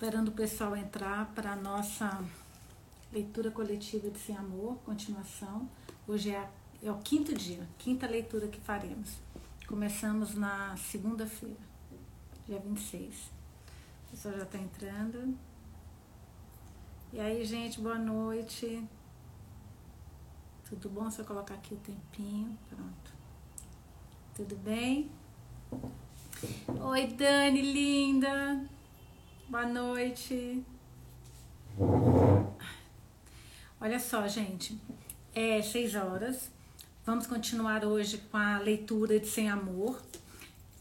Esperando o pessoal entrar para a nossa leitura coletiva de Sem Amor, continuação. Hoje é, é o quinto dia, quinta leitura que faremos. Começamos na segunda-feira, dia 26. O pessoal já está entrando. E aí, gente, boa noite. Tudo bom? Se eu colocar aqui o tempinho, pronto. Tudo bem? Oi, Dani, linda. Boa noite. Olha só, gente. É seis horas. Vamos continuar hoje com a leitura de Sem Amor.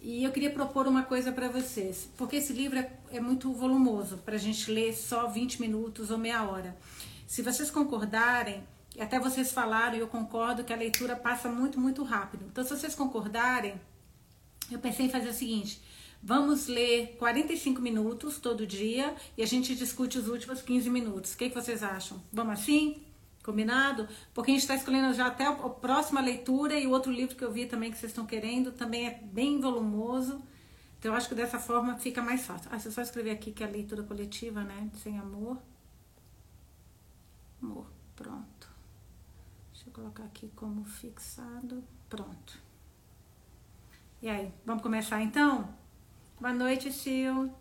E eu queria propor uma coisa para vocês, porque esse livro é, é muito volumoso para a gente ler só 20 minutos ou meia hora. Se vocês concordarem, até vocês falaram e eu concordo que a leitura passa muito, muito rápido. Então, se vocês concordarem, eu pensei em fazer o seguinte: Vamos ler 45 minutos todo dia e a gente discute os últimos 15 minutos. O que, que vocês acham? Vamos assim? Combinado? Porque a gente está escolhendo já até a próxima leitura e o outro livro que eu vi também que vocês estão querendo também é bem volumoso. Então eu acho que dessa forma fica mais fácil. Ah, se eu só escrever aqui que é a leitura coletiva, né? Sem amor. Amor. Pronto. Deixa eu colocar aqui como fixado. Pronto. E aí, vamos começar então? Boa noite, Sil.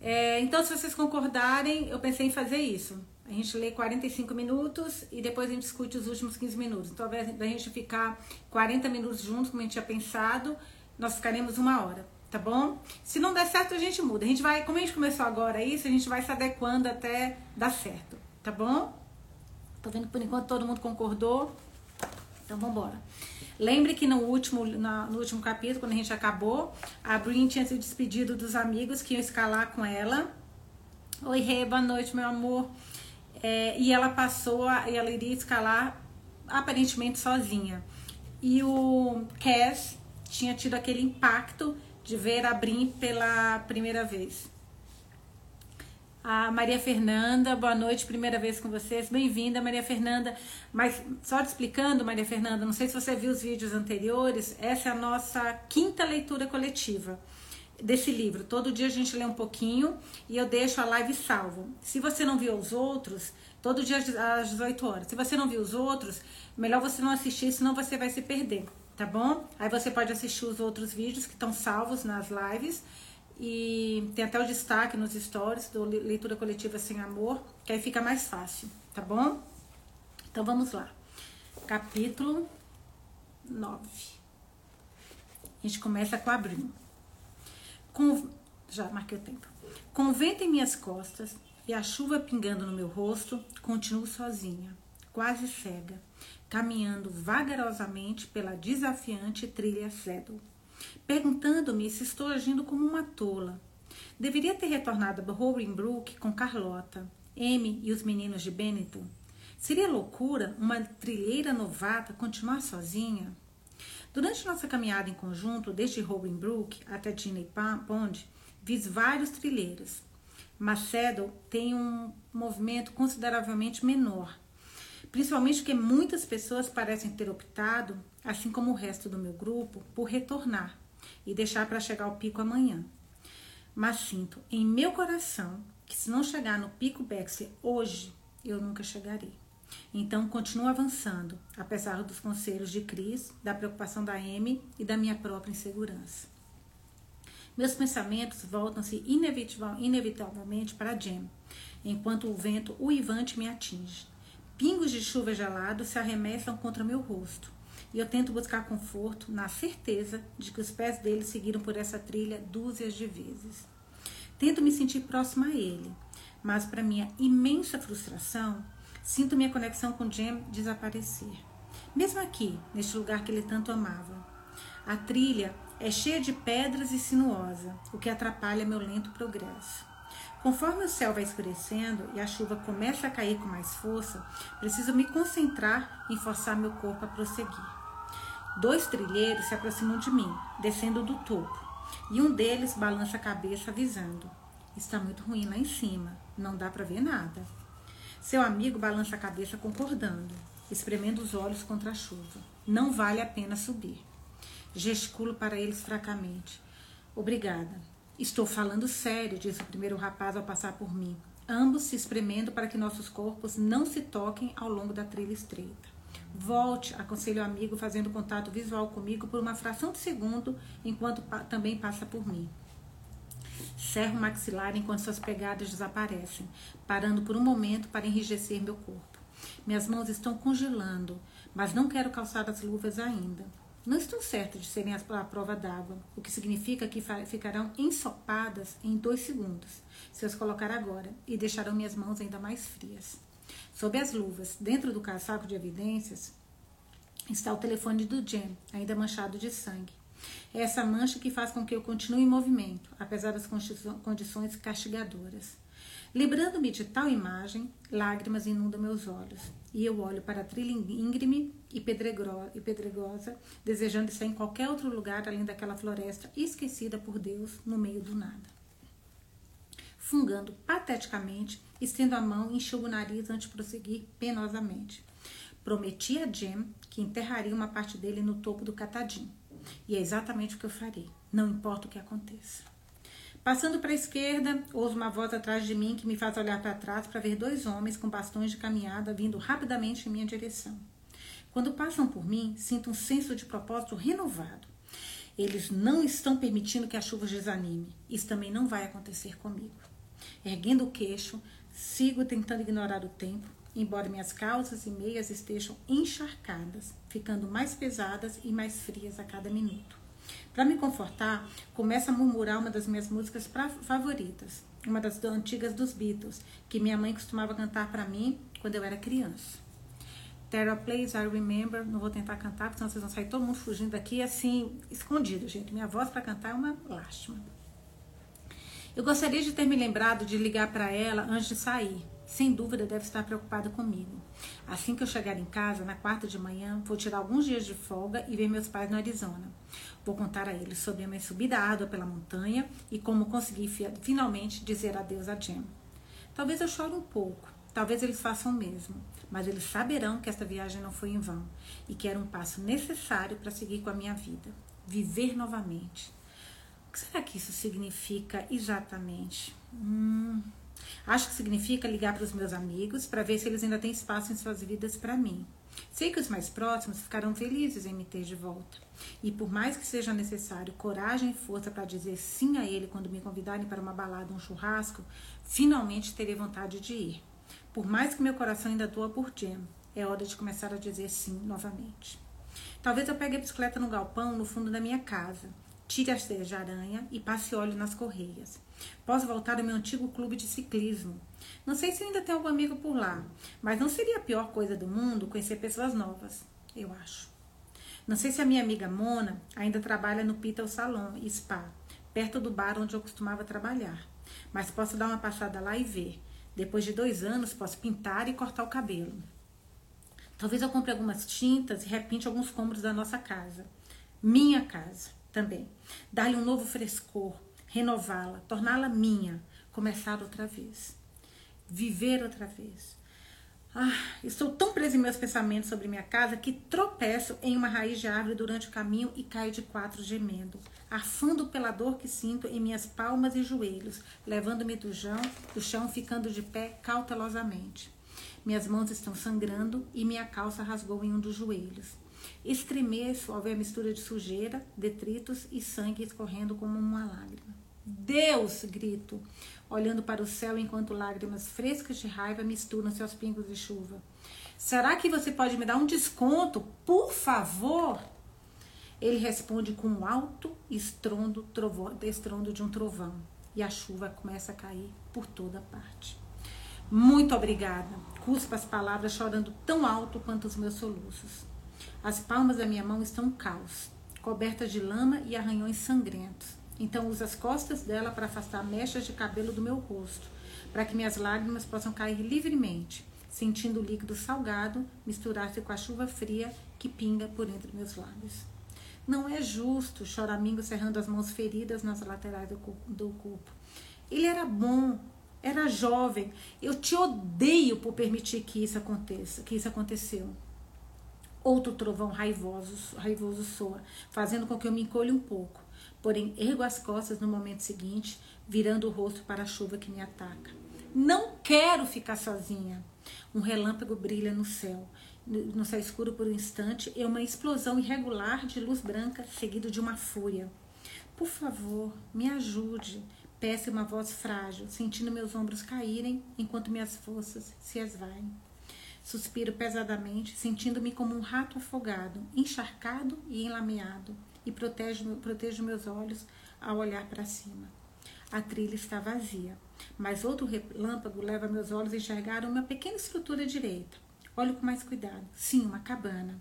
É, então, se vocês concordarem, eu pensei em fazer isso. A gente lê 45 minutos e depois a gente discute os últimos 15 minutos. Então, da gente ficar 40 minutos juntos, como a gente tinha pensado, nós ficaremos uma hora, tá bom? Se não der certo, a gente muda. A gente vai, como a gente começou agora isso, a gente vai se adequando até dar certo, tá bom? Tô vendo que por enquanto todo mundo concordou. Então, vamos embora. Lembre que no último, na, no último capítulo, quando a gente acabou, a Brin tinha se despedido dos amigos que iam escalar com ela. Oi, Rê, boa noite, meu amor. É, e ela passou, a, ela iria escalar aparentemente sozinha. E o Cass tinha tido aquele impacto de ver a Brin pela primeira vez. A Maria Fernanda, boa noite, primeira vez com vocês. Bem-vinda, Maria Fernanda. Mas só te explicando, Maria Fernanda, não sei se você viu os vídeos anteriores, essa é a nossa quinta leitura coletiva desse livro. Todo dia a gente lê um pouquinho e eu deixo a live salvo. Se você não viu os outros, todo dia às 18 horas. Se você não viu os outros, melhor você não assistir, senão você vai se perder, tá bom? Aí você pode assistir os outros vídeos que estão salvos nas lives e tem até o destaque nos stories do Leitura Coletiva Sem Amor, que aí fica mais fácil, tá bom? Então vamos lá. Capítulo 9. A gente começa com abrindo. Com, já marquei o tempo. Com vento em minhas costas e a chuva pingando no meu rosto, continuo sozinha, quase cega, caminhando vagarosamente pela desafiante trilha Cedro perguntando-me se estou agindo como uma tola. Deveria ter retornado a Brook com Carlota, Amy e os meninos de Benetton. Seria loucura uma trilheira novata continuar sozinha? Durante nossa caminhada em conjunto, desde Brook até Disney Pond, vi vários trilheiros. Macedo tem um movimento consideravelmente menor, principalmente porque muitas pessoas parecem ter optado, assim como o resto do meu grupo, por retornar e deixar para chegar ao pico amanhã. Mas sinto em meu coração que se não chegar no pico Baxter hoje, eu nunca chegarei. Então continuo avançando, apesar dos conselhos de Cris, da preocupação da Amy e da minha própria insegurança. Meus pensamentos voltam-se inevitavelmente para Jem, enquanto o vento uivante me atinge. Pingos de chuva gelado se arremessam contra meu rosto e eu tento buscar conforto na certeza de que os pés dele seguiram por essa trilha dúzias de vezes. Tento me sentir próxima a ele, mas para minha imensa frustração, sinto minha conexão com Jem desaparecer. Mesmo aqui, neste lugar que ele tanto amava. A trilha é cheia de pedras e sinuosa, o que atrapalha meu lento progresso. Conforme o céu vai escurecendo e a chuva começa a cair com mais força, preciso me concentrar em forçar meu corpo a prosseguir. Dois trilheiros se aproximam de mim, descendo do topo, e um deles balança a cabeça avisando: Está muito ruim lá em cima, não dá para ver nada. Seu amigo balança a cabeça concordando, espremendo os olhos contra a chuva. Não vale a pena subir. Gesticulo para eles fracamente. Obrigada. Estou falando sério, disse o primeiro rapaz ao passar por mim, ambos se espremendo para que nossos corpos não se toquem ao longo da trilha estreita. Volte, aconselho o amigo, fazendo contato visual comigo por uma fração de segundo, enquanto pa também passa por mim. Cerro o maxilar enquanto suas pegadas desaparecem, parando por um momento para enrijecer meu corpo. Minhas mãos estão congelando, mas não quero calçar as luvas ainda. Não estão certas de serem a prova d'água, o que significa que ficarão ensopadas em dois segundos, se as colocar agora, e deixarão minhas mãos ainda mais frias. Sob as luvas, dentro do casaco de evidências, está o telefone do Jen, ainda manchado de sangue. É essa mancha que faz com que eu continue em movimento, apesar das condições castigadoras. Lembrando-me de tal imagem, lágrimas inundam meus olhos, e eu olho para a trilha íngreme e pedregosa, desejando estar em qualquer outro lugar além daquela floresta esquecida por Deus no meio do nada. Fungando pateticamente, estendo a mão e enxugo o nariz antes de prosseguir penosamente. Prometi a Jem que enterraria uma parte dele no topo do catadim. E é exatamente o que eu farei, não importa o que aconteça. Passando para a esquerda, ouço uma voz atrás de mim que me faz olhar para trás para ver dois homens com bastões de caminhada vindo rapidamente em minha direção. Quando passam por mim, sinto um senso de propósito renovado. Eles não estão permitindo que a chuva desanime. Isso também não vai acontecer comigo. Erguendo o queixo, sigo tentando ignorar o tempo, embora minhas calças e meias estejam encharcadas, ficando mais pesadas e mais frias a cada minuto. Para me confortar, começo a murmurar uma das minhas músicas favoritas, uma das antigas dos Beatles, que minha mãe costumava cantar para mim quando eu era criança. Terra Place, I Remember, não vou tentar cantar, porque senão vocês vão sair todo mundo fugindo daqui, assim, escondido, gente. Minha voz para cantar é uma lástima. Eu gostaria de ter me lembrado de ligar para ela antes de sair, sem dúvida deve estar preocupada comigo. Assim que eu chegar em casa, na quarta de manhã, vou tirar alguns dias de folga e ver meus pais no Arizona. Vou contar a eles sobre a minha subida árdua pela montanha e como consegui finalmente dizer adeus a Jem. Talvez eu chore um pouco, talvez eles façam o mesmo, mas eles saberão que esta viagem não foi em vão e que era um passo necessário para seguir com a minha vida, viver novamente. O que será que isso significa exatamente? Hum. Acho que significa ligar para os meus amigos para ver se eles ainda têm espaço em suas vidas para mim. Sei que os mais próximos ficarão felizes em me ter de volta. E por mais que seja necessário coragem e força para dizer sim a ele quando me convidarem para uma balada ou um churrasco, finalmente terei vontade de ir. Por mais que meu coração ainda doa por Jem, é hora de começar a dizer sim novamente. Talvez eu pegue a bicicleta no galpão no fundo da minha casa, tire as teias de aranha e passe óleo nas correias. Posso voltar ao meu antigo clube de ciclismo. Não sei se ainda tem algum amigo por lá, mas não seria a pior coisa do mundo conhecer pessoas novas, eu acho. Não sei se a minha amiga Mona ainda trabalha no Pita Salon Spa, perto do bar onde eu costumava trabalhar, mas posso dar uma passada lá e ver. Depois de dois anos, posso pintar e cortar o cabelo. Talvez eu compre algumas tintas e repinte alguns cômodos da nossa casa. Minha casa também. Dar-lhe um novo frescor, renová-la, torná-la minha, começar outra vez, viver outra vez. Ah, estou tão preso em meus pensamentos sobre minha casa que tropeço em uma raiz de árvore durante o caminho e caio de quatro gemendo, afundo pela dor que sinto em minhas palmas e joelhos, levando-me do chão, do chão, ficando de pé cautelosamente. Minhas mãos estão sangrando e minha calça rasgou em um dos joelhos. Estremeço ao ver a mistura de sujeira, detritos e sangue escorrendo como uma lágrima. Deus! grito, olhando para o céu enquanto lágrimas frescas de raiva misturam-se aos pingos de chuva. Será que você pode me dar um desconto, por favor? Ele responde com um alto estrondo, trovo, estrondo de um trovão. E a chuva começa a cair por toda parte. Muito obrigada. Cuspa as palavras chorando tão alto quanto os meus soluços. As palmas da minha mão estão caos, cobertas de lama e arranhões sangrentos. Então uso as costas dela para afastar mechas de cabelo do meu rosto, para que minhas lágrimas possam cair livremente, sentindo o líquido salgado misturar-se com a chuva fria que pinga por entre meus lábios. Não é justo, chora Mingo cerrando as mãos feridas nas laterais do do corpo. Ele era bom, era jovem. Eu te odeio por permitir que isso aconteça, que isso aconteceu. Outro trovão raivoso, raivoso soa, fazendo com que eu me encolha um pouco Porém, ergo as costas no momento seguinte, virando o rosto para a chuva que me ataca. Não quero ficar sozinha. Um relâmpago brilha no céu. No céu escuro por um instante, é uma explosão irregular de luz branca, seguido de uma fúria. Por favor, me ajude. Peça uma voz frágil, sentindo meus ombros caírem enquanto minhas forças se esvaem. Suspiro pesadamente, sentindo-me como um rato afogado, encharcado e enlameado, e protejo, protejo meus olhos ao olhar para cima. A trilha está vazia, mas outro relâmpago leva meus olhos a enxergar uma pequena estrutura direita. Olho com mais cuidado. Sim, uma cabana.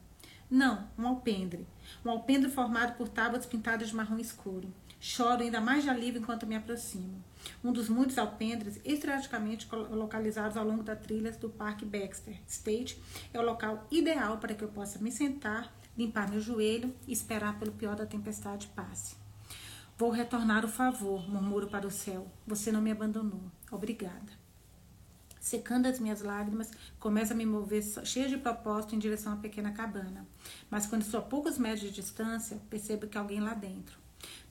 Não, um alpendre. Um alpendre formado por tábuas pintadas de marrom escuro. Choro ainda mais de alívio enquanto me aproximo. Um dos muitos alpendres estrategicamente localizados ao longo da trilha do Parque Baxter State é o local ideal para que eu possa me sentar, limpar meu joelho e esperar pelo pior da tempestade passe. Vou retornar o favor, murmuro para o céu. Você não me abandonou. Obrigada. Secando as minhas lágrimas, começo a me mover cheia de propósito em direção à pequena cabana. Mas quando estou a poucos metros de distância, percebo que alguém lá dentro.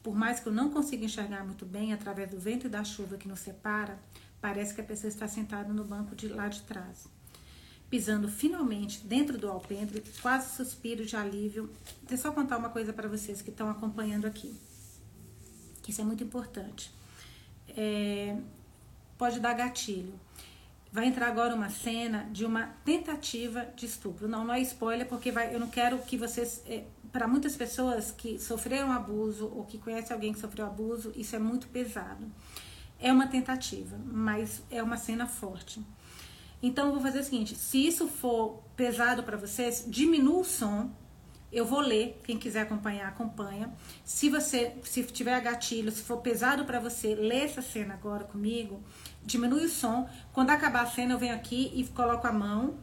Por mais que eu não consiga enxergar muito bem através do vento e da chuva que nos separa, parece que a pessoa está sentada no banco de lá de trás. Pisando finalmente dentro do alpendre, quase suspiro de alívio. Deixa eu só contar uma coisa para vocês que estão acompanhando aqui, que isso é muito importante. É, pode dar gatilho. Vai entrar agora uma cena de uma tentativa de estupro. Não, não é spoiler, porque vai, eu não quero que vocês. É, para muitas pessoas que sofreram abuso ou que conhecem alguém que sofreu abuso, isso é muito pesado. É uma tentativa, mas é uma cena forte. Então eu vou fazer o seguinte: se isso for pesado para vocês, diminua o som. Eu vou ler, quem quiser acompanhar, acompanha. Se você, se tiver gatilho, se for pesado para você, lê essa cena agora comigo, diminui o som. Quando acabar a cena, eu venho aqui e coloco a mão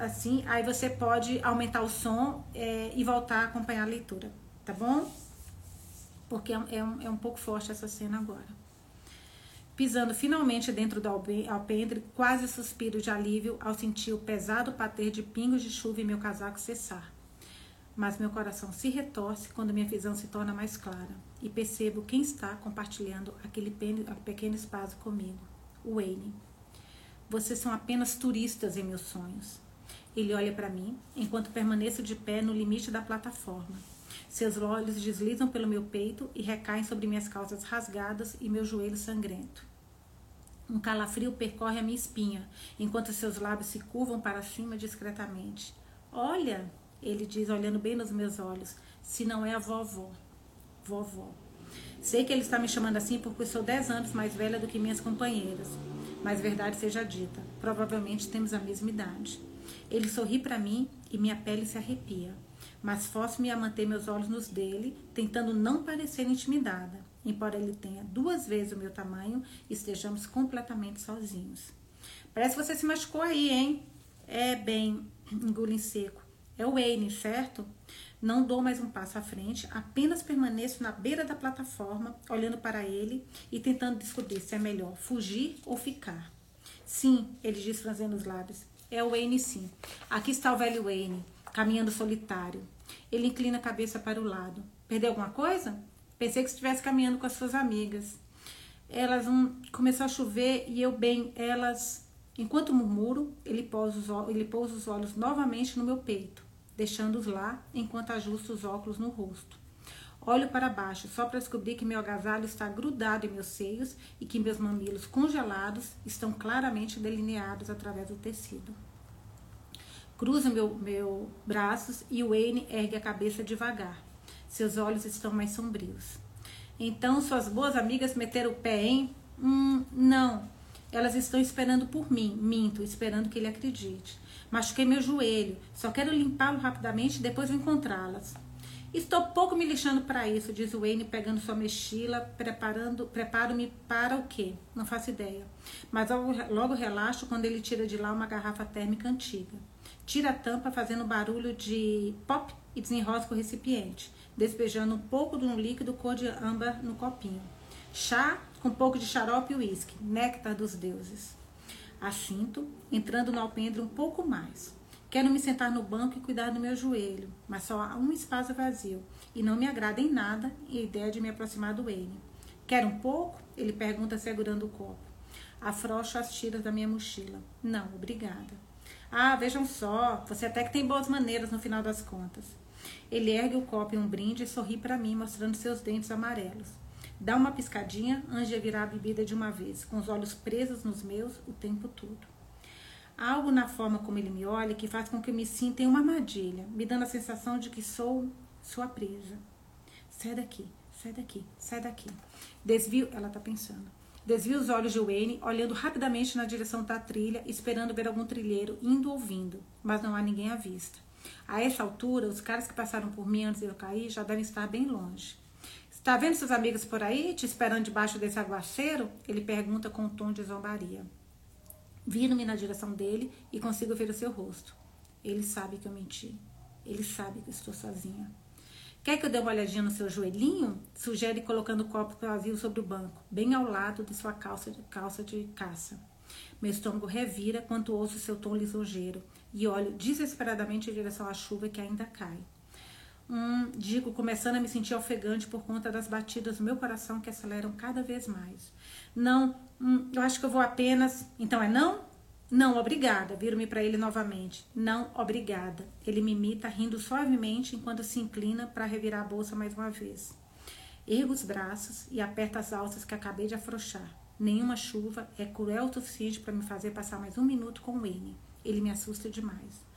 assim, aí você pode aumentar o som é, e voltar a acompanhar a leitura, tá bom? Porque é, é, um, é um pouco forte essa cena agora. Pisando finalmente dentro do alpendre, quase suspiro de alívio ao sentir o pesado bater de pingos de chuva em meu casaco cessar. Mas meu coração se retorce quando minha visão se torna mais clara e percebo quem está compartilhando aquele pequeno espaço comigo, Wayne. Vocês são apenas turistas em meus sonhos. Ele olha para mim enquanto permaneço de pé no limite da plataforma. Seus olhos deslizam pelo meu peito e recaem sobre minhas calças rasgadas e meu joelho sangrento. Um calafrio percorre a minha espinha, enquanto seus lábios se curvam para cima discretamente. Olha, ele diz, olhando bem nos meus olhos, se não é a vovó. Vovó. Sei que ele está me chamando assim porque sou dez anos mais velha do que minhas companheiras. Mas verdade seja dita, provavelmente temos a mesma idade. Ele sorri para mim e minha pele se arrepia, mas forço-me a manter meus olhos nos dele, tentando não parecer intimidada, embora ele tenha duas vezes o meu tamanho e estejamos completamente sozinhos. Parece que você se machucou aí, hein? É bem, engula em seco. É o Wayne, certo? Não dou mais um passo à frente, apenas permaneço na beira da plataforma, olhando para ele e tentando descobrir se é melhor fugir ou ficar. Sim, ele diz franzendo os lábios. É o Wayne sim. Aqui está o velho Wayne, caminhando solitário. Ele inclina a cabeça para o lado. Perdeu alguma coisa? Pensei que estivesse caminhando com as suas amigas. Elas um, começou a chover e eu bem, elas. Enquanto murmuro, ele pousa, os, ele pousa os olhos novamente no meu peito, deixando-os lá enquanto ajusto os óculos no rosto. Olho para baixo só para descobrir que meu agasalho está grudado em meus seios e que meus mamilos congelados estão claramente delineados através do tecido. Cruzo meu, meu braços e Wayne ergue a cabeça devagar. Seus olhos estão mais sombrios. Então suas boas amigas meteram o pé em? Hum, não. Elas estão esperando por mim. Minto, esperando que ele acredite. Machuquei meu joelho. Só quero limpá-lo rapidamente e depois encontrá-las. Estou pouco me lixando para isso, diz Wayne, pegando sua mochila, preparando, preparo-me para o quê? Não faço ideia. Mas logo relaxo quando ele tira de lá uma garrafa térmica antiga. Tira a tampa, fazendo barulho de pop e desenrosca o recipiente, despejando um pouco de um líquido cor de âmbar no copinho. Chá com um pouco de xarope e uísque, néctar dos deuses. Assinto, entrando no alpendre um pouco mais. Quero me sentar no banco e cuidar do meu joelho, mas só há um espaço vazio e não me agrada em nada a ideia de me aproximar do Wayne. Quer um pouco? Ele pergunta segurando o copo. Afrouxo as tiras da minha mochila. Não, obrigada. Ah, vejam só, você até que tem boas maneiras no final das contas. Ele ergue o copo em um brinde e sorri para mim, mostrando seus dentes amarelos. Dá uma piscadinha antes de virar a bebida de uma vez, com os olhos presos nos meus o tempo todo. Há algo na forma como ele me olha que faz com que eu me sinta em uma armadilha, me dando a sensação de que sou sua presa. Sai daqui, sai daqui, sai daqui. Desvio, ela tá pensando. Desvio os olhos de Wayne, olhando rapidamente na direção da trilha, esperando ver algum trilheiro indo ou vindo, mas não há ninguém à vista. A essa altura, os caras que passaram por mim antes de eu cair já devem estar bem longe. Está vendo seus amigos por aí, te esperando debaixo desse aguaceiro? Ele pergunta com um tom de zombaria. Viro-me na direção dele e consigo ver o seu rosto. Ele sabe que eu menti. Ele sabe que estou sozinha. Quer que eu dê uma olhadinha no seu joelhinho? Sugere colocando o copo vazio sobre o banco, bem ao lado de sua calça de, calça de caça. Meu estômago revira quando ouço seu tom lisonjeiro e olho desesperadamente em direção à chuva que ainda cai. Hum, digo, começando a me sentir ofegante por conta das batidas do meu coração que aceleram cada vez mais. Não, hum, eu acho que eu vou apenas. Então é não? Não, obrigada. Viro-me para ele novamente. Não, obrigada. Ele me imita, rindo suavemente enquanto se inclina para revirar a bolsa mais uma vez. Ergo os braços e aperto as alças que acabei de afrouxar. Nenhuma chuva é cruel o suficiente para me fazer passar mais um minuto com Wayne. Ele me assusta demais.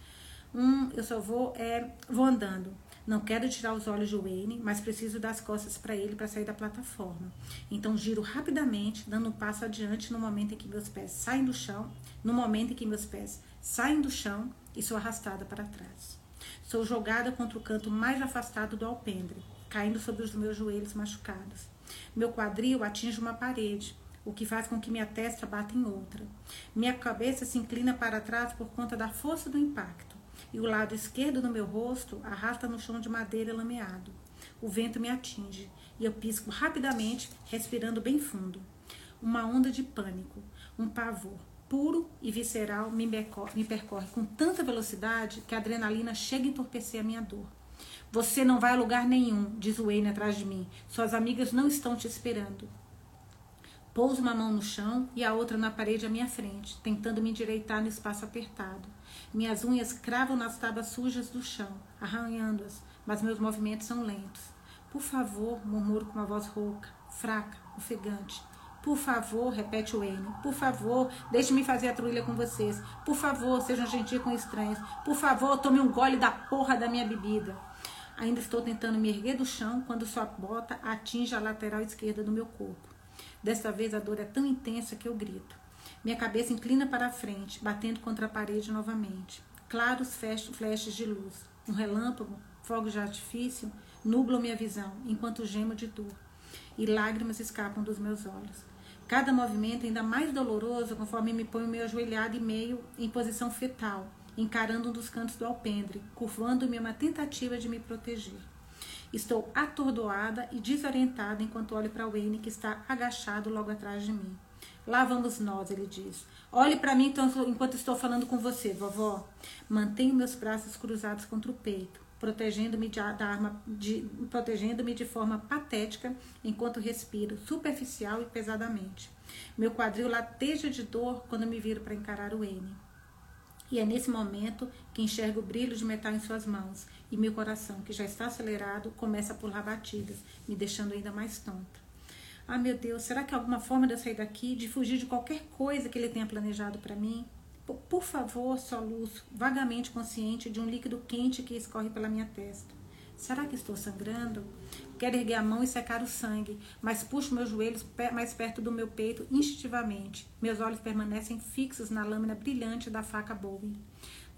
Hum, eu só vou, é, vou andando. Não quero tirar os olhos de Wayne, mas preciso dar as costas para ele para sair da plataforma. Então giro rapidamente, dando um passo adiante no momento em que meus pés saem do chão, no momento em que meus pés saem do chão e sou arrastada para trás. Sou jogada contra o canto mais afastado do alpendre, caindo sobre os meus joelhos machucados. Meu quadril atinge uma parede, o que faz com que minha testa bata em outra. Minha cabeça se inclina para trás por conta da força do impacto e o lado esquerdo do meu rosto arrasta no chão de madeira lameado. O vento me atinge e eu pisco rapidamente, respirando bem fundo. Uma onda de pânico, um pavor puro e visceral me percorre com tanta velocidade que a adrenalina chega a entorpecer a minha dor. Você não vai a lugar nenhum, diz Wayne atrás de mim. Suas amigas não estão te esperando. Pouso uma mão no chão e a outra na parede à minha frente, tentando me endireitar no espaço apertado. Minhas unhas cravam nas tábuas sujas do chão, arranhando-as, mas meus movimentos são lentos. Por favor, murmuro com uma voz rouca, fraca, ofegante. Por favor, repete o N. Por favor, deixe-me fazer a trilha com vocês. Por favor, sejam gentis com estranhos. Por favor, tome um gole da porra da minha bebida. Ainda estou tentando me erguer do chão quando sua bota atinge a lateral esquerda do meu corpo. Desta vez a dor é tão intensa que eu grito. Minha cabeça inclina para a frente, batendo contra a parede novamente. Claros flashes de luz, um relâmpago, fogos de artifício nublam minha visão, enquanto gemo de dor. E lágrimas escapam dos meus olhos. Cada movimento ainda mais doloroso conforme me ponho meio ajoelhado e meio em posição fetal, encarando um dos cantos do alpendre, curvando-me uma tentativa de me proteger. Estou atordoada e desorientada enquanto olho para Wayne que está agachado logo atrás de mim. Lá vamos nós, ele diz. Olhe para mim então, enquanto estou falando com você, vovó. Mantenho meus braços cruzados contra o peito, protegendo-me de, da arma, de, protegendo-me de forma patética enquanto respiro, superficial e pesadamente. Meu quadril lateja de dor quando me viro para encarar o N. E é nesse momento que enxergo o brilho de metal em suas mãos e meu coração, que já está acelerado, começa a pular batidas, me deixando ainda mais tonta. Ah, meu Deus, será que há alguma forma de eu sair daqui, de fugir de qualquer coisa que ele tenha planejado para mim? Por, favor, soluço, vagamente consciente de um líquido quente que escorre pela minha testa. Será que estou sangrando? Quero erguer a mão e secar o sangue, mas puxo meus joelhos mais perto do meu peito instintivamente. Meus olhos permanecem fixos na lâmina brilhante da faca Bowie.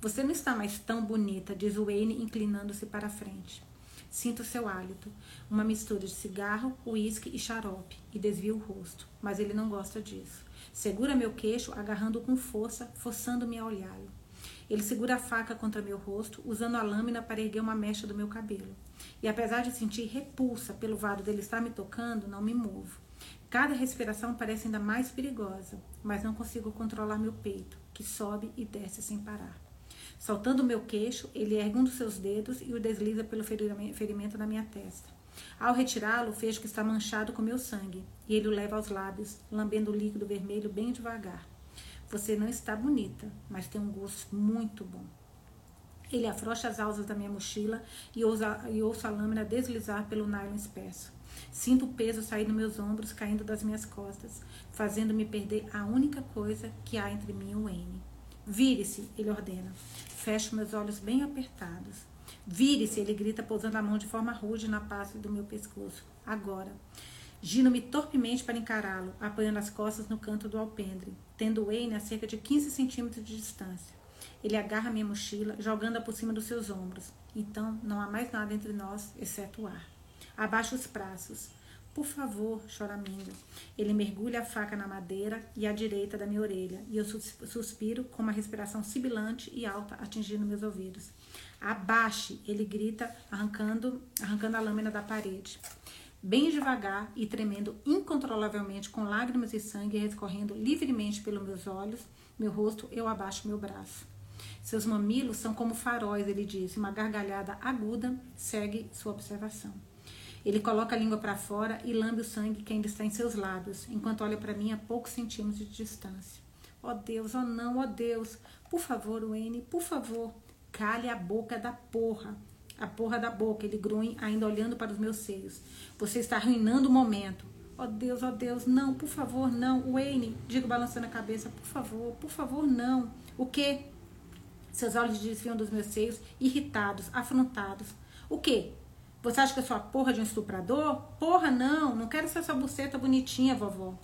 Você não está mais tão bonita, diz Wayne, inclinando-se para frente. Sinto seu hálito, uma mistura de cigarro, uísque e xarope, e desvio o rosto, mas ele não gosta disso. Segura meu queixo, agarrando com força, forçando-me a olhá-lo. Ele segura a faca contra meu rosto, usando a lâmina para erguer uma mecha do meu cabelo. E apesar de sentir repulsa pelo vado dele estar me tocando, não me movo. Cada respiração parece ainda mais perigosa, mas não consigo controlar meu peito, que sobe e desce sem parar. Saltando o meu queixo, ele ergue um dos seus dedos e o desliza pelo ferimento da minha testa. Ao retirá-lo, vejo que está manchado com meu sangue, e ele o leva aos lábios, lambendo o líquido vermelho bem devagar. Você não está bonita, mas tem um gosto muito bom. Ele afrouxa as alças da minha mochila e, ousa, e ouço a lâmina deslizar pelo nylon espesso. Sinto o peso sair dos meus ombros, caindo das minhas costas, fazendo-me perder a única coisa que há entre mim e o N. Vire-se, ele ordena. Fecho meus olhos bem apertados. Vire-se, ele grita, pousando a mão de forma rude na face do meu pescoço. Agora. Giro-me torpemente para encará-lo, apoiando as costas no canto do alpendre, tendo Wayne a cerca de 15 centímetros de distância. Ele agarra minha mochila, jogando-a por cima dos seus ombros. Então, não há mais nada entre nós, exceto o ar. Abaixo os braços. Por favor, choramingo. Ele mergulha a faca na madeira e à direita da minha orelha, e eu suspiro com uma respiração sibilante e alta atingindo meus ouvidos. Abaixe, ele grita, arrancando, arrancando a lâmina da parede. Bem devagar e tremendo incontrolavelmente, com lágrimas e sangue escorrendo livremente pelos meus olhos, meu rosto, eu abaixo meu braço. Seus mamilos são como faróis, ele diz. Uma gargalhada aguda segue sua observação. Ele coloca a língua para fora e lambe o sangue que ainda está em seus lábios, enquanto olha para mim a poucos centímetros de distância. Oh Deus, oh não, oh Deus. Por favor, Wayne, por favor. Cale a boca da porra. A porra da boca, ele grunhe, ainda olhando para os meus seios. Você está arruinando o momento. Oh Deus, oh Deus, não, por favor, não. Wayne, digo balançando a cabeça, por favor, por favor, não. O quê? Seus olhos desviam dos meus seios, irritados, afrontados. O quê? Você acha que eu sou a porra de um estuprador? Porra, não, não quero ser sua buceta bonitinha, vovó.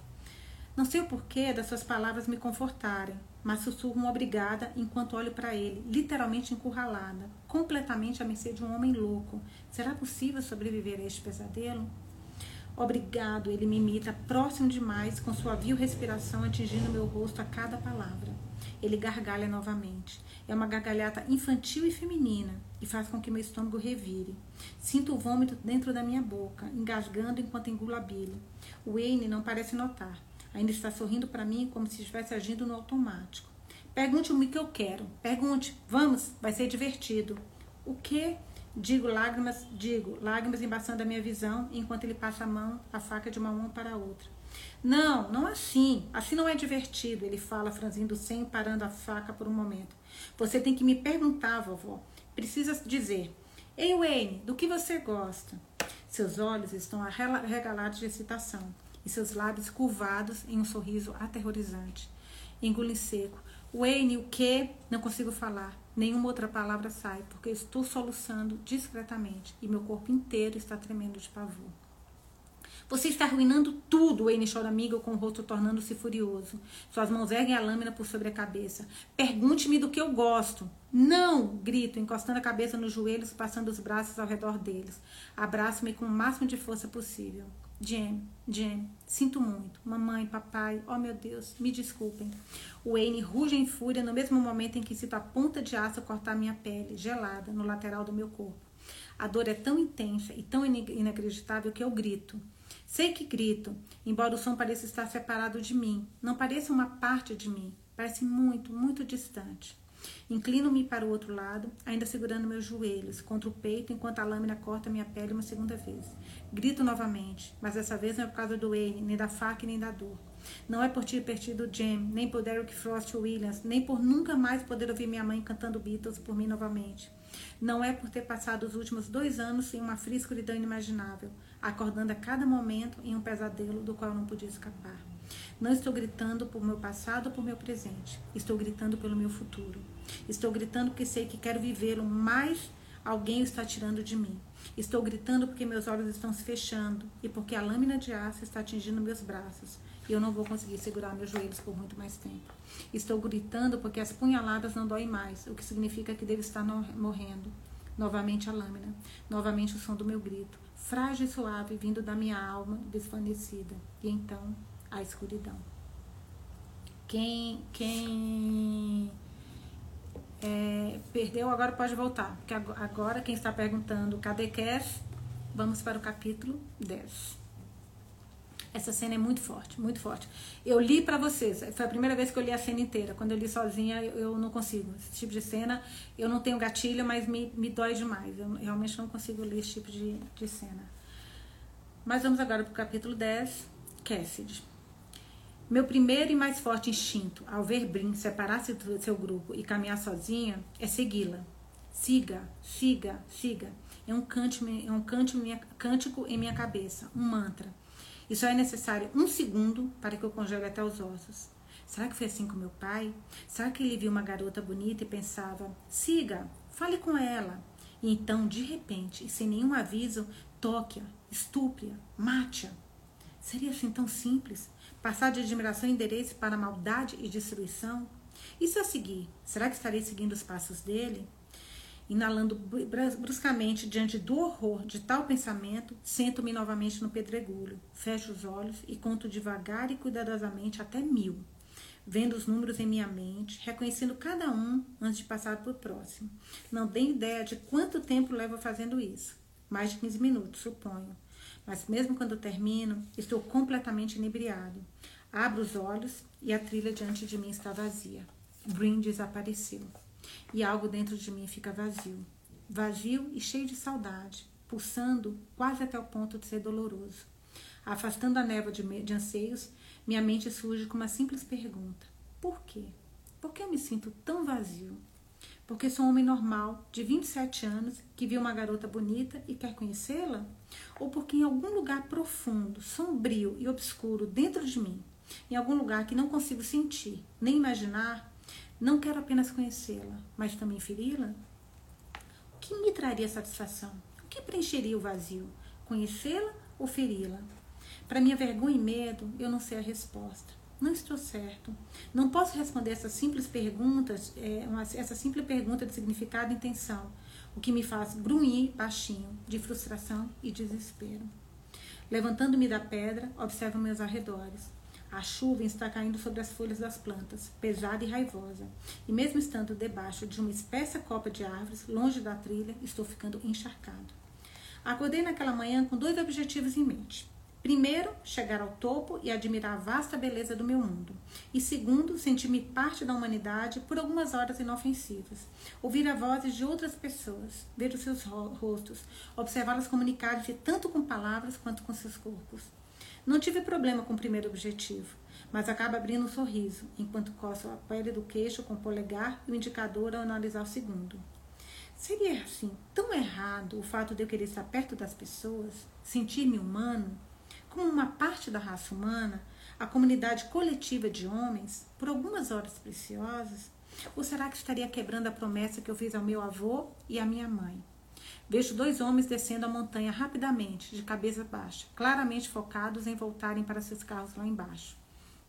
Não sei o porquê das suas palavras me confortarem, mas sussurro uma obrigada enquanto olho para ele, literalmente encurralada, completamente à mercê de um homem louco. Será possível sobreviver a este pesadelo? Obrigado, ele me imita, próximo demais, com sua vil respiração atingindo meu rosto a cada palavra. Ele gargalha novamente. É uma gargalhada infantil e feminina e faz com que meu estômago revire. Sinto o vômito dentro da minha boca, engasgando enquanto engulo a bilha. Wayne não parece notar. Ainda está sorrindo para mim como se estivesse agindo no automático. Pergunte o que eu quero. Pergunte. Vamos, vai ser divertido. O que? Digo lágrimas, digo, lágrimas embaçando a minha visão, enquanto ele passa a mão, a faca de uma mão para a outra. Não, não assim. Assim não é divertido, ele fala, franzindo sem parando a faca por um momento. Você tem que me perguntar, vovó. Precisa dizer. Ei, Wayne, do que você gosta? Seus olhos estão regalados de excitação e seus lábios curvados em um sorriso aterrorizante. Engole seco. Wayne, o que? Não consigo falar. Nenhuma outra palavra sai, porque estou soluçando discretamente e meu corpo inteiro está tremendo de pavor. Você está arruinando tudo, Wayne chora amigo com o rosto tornando-se furioso. Suas mãos erguem a lâmina por sobre a cabeça. Pergunte-me do que eu gosto. Não! Grito, encostando a cabeça nos joelhos, passando os braços ao redor deles. Abraço-me com o máximo de força possível. Jen, Jen, sinto muito. Mamãe, papai, oh meu Deus, me desculpem. Wayne ruge em fúria no mesmo momento em que sinto a ponta de aço cortar minha pele, gelada, no lateral do meu corpo. A dor é tão intensa e tão inacreditável que eu grito. Sei que grito, embora o som pareça estar separado de mim. Não pareça uma parte de mim. Parece muito, muito distante. Inclino-me para o outro lado, ainda segurando meus joelhos contra o peito enquanto a lâmina corta minha pele uma segunda vez. Grito novamente, mas dessa vez não é por causa do Wayne, nem da faca nem da dor. Não é por ter perdido Jam, nem por Derek Frost Williams, nem por nunca mais poder ouvir minha mãe cantando Beatles por mim novamente. Não é por ter passado os últimos dois anos em uma fria escuridão inimaginável, acordando a cada momento em um pesadelo do qual eu não podia escapar. Não estou gritando por meu passado ou por meu presente. Estou gritando pelo meu futuro. Estou gritando porque sei que quero vivê-lo, mas alguém está tirando de mim. Estou gritando porque meus olhos estão se fechando e porque a lâmina de aço está atingindo meus braços e eu não vou conseguir segurar meus joelhos por muito mais tempo. Estou gritando porque as punhaladas não doem mais, o que significa que devo estar morrendo. Novamente a lâmina, novamente o som do meu grito, frágil e suave vindo da minha alma desvanecida. E então a escuridão. Quem, quem é, perdeu agora pode voltar, porque agora quem está perguntando cadê Cass, vamos para o capítulo 10. Essa cena é muito forte, muito forte. Eu li para vocês, foi a primeira vez que eu li a cena inteira. Quando eu li sozinha, eu, não consigo. Esse tipo de cena, eu não tenho gatilho, mas me, me dói demais. Eu realmente não consigo ler esse tipo de, de cena. Mas vamos agora para o capítulo 10, Cassidy. Meu primeiro e mais forte instinto, ao ver Brin separar-se do seu grupo e caminhar sozinha, é segui-la. Siga, siga, siga. É um, cântico, é um cântico, cântico em minha cabeça, um mantra. E só é necessário um segundo para que eu congele até os ossos. Será que foi assim com meu pai? Será que ele viu uma garota bonita e pensava: siga, fale com ela? E então, de repente, e sem nenhum aviso, toque-a, estupre-a, mate-a. Seria assim tão simples? Passar de admiração e endereço para maldade e destruição? E se eu seguir, será que estarei seguindo os passos dele? Inalando bruscamente diante do horror de tal pensamento, sento-me novamente no pedregulho, fecho os olhos e conto devagar e cuidadosamente até mil, vendo os números em minha mente, reconhecendo cada um antes de passar para o próximo. Não tenho ideia de quanto tempo levo fazendo isso. Mais de 15 minutos, suponho. Mas mesmo quando termino, estou completamente inebriado. Abro os olhos e a trilha diante de mim está vazia. Green desapareceu e algo dentro de mim fica vazio. Vazio e cheio de saudade, pulsando quase até o ponto de ser doloroso. Afastando a névoa de, de anseios, minha mente surge com uma simples pergunta: Por quê? Por que eu me sinto tão vazio? Porque sou um homem normal, de 27 anos, que viu uma garota bonita e quer conhecê-la? Ou porque em algum lugar profundo, sombrio e obscuro dentro de mim, em algum lugar que não consigo sentir, nem imaginar, não quero apenas conhecê-la, mas também feri-la? O que me traria satisfação? O que preencheria o vazio? Conhecê-la ou feri-la? Para minha vergonha e medo, eu não sei a resposta. Não estou certo. Não posso responder essas simples perguntas, é, uma, essa simples pergunta de significado e intenção, o que me faz grunhir baixinho, de frustração e desespero. Levantando-me da pedra, observo meus arredores. A chuva está caindo sobre as folhas das plantas, pesada e raivosa. E mesmo estando debaixo de uma espessa copa de árvores, longe da trilha, estou ficando encharcado. Acordei naquela manhã com dois objetivos em mente. Primeiro, chegar ao topo e admirar a vasta beleza do meu mundo. E segundo, sentir-me parte da humanidade por algumas horas inofensivas. Ouvir a vozes de outras pessoas, ver os seus rostos, observá-las comunicar-se tanto com palavras quanto com seus corpos. Não tive problema com o primeiro objetivo, mas acaba abrindo um sorriso, enquanto coço a pele do queixo com o polegar e o indicador ao analisar o segundo. Seria assim tão errado o fato de eu querer estar perto das pessoas, sentir-me humano, como uma parte da raça humana, a comunidade coletiva de homens, por algumas horas preciosas? Ou será que estaria quebrando a promessa que eu fiz ao meu avô e à minha mãe? Vejo dois homens descendo a montanha rapidamente, de cabeça baixa, claramente focados em voltarem para seus carros lá embaixo.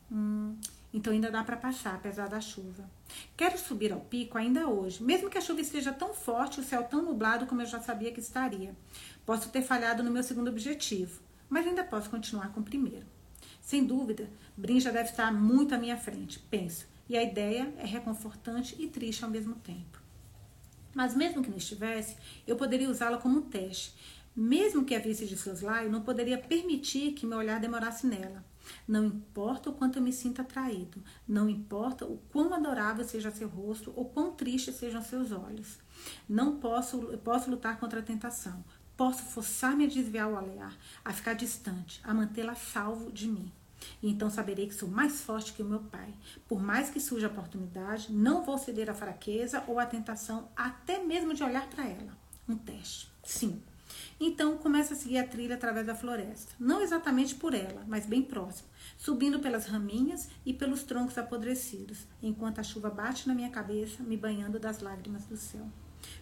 Hum, então ainda dá para passar, apesar da chuva. Quero subir ao pico ainda hoje, mesmo que a chuva esteja tão forte e o céu tão nublado como eu já sabia que estaria. Posso ter falhado no meu segundo objetivo, mas ainda posso continuar com o primeiro. Sem dúvida, Brin já deve estar muito à minha frente, penso, e a ideia é reconfortante e triste ao mesmo tempo. Mas mesmo que não estivesse, eu poderia usá-la como um teste. Mesmo que a visse de soslaio, não poderia permitir que meu olhar demorasse nela. Não importa o quanto eu me sinta atraído, não importa o quão adorável seja seu rosto ou quão triste sejam seus olhos. Não posso, posso lutar contra a tentação. Posso forçar-me a desviar o olhar, a ficar distante, a mantê-la salvo de mim. E então saberei que sou mais forte que o meu pai. Por mais que surja a oportunidade, não vou ceder à fraqueza ou à tentação, até mesmo de olhar para ela. Um teste. Sim. Então começa a seguir a trilha através da floresta. Não exatamente por ela, mas bem próximo, subindo pelas raminhas e pelos troncos apodrecidos, enquanto a chuva bate na minha cabeça, me banhando das lágrimas do céu.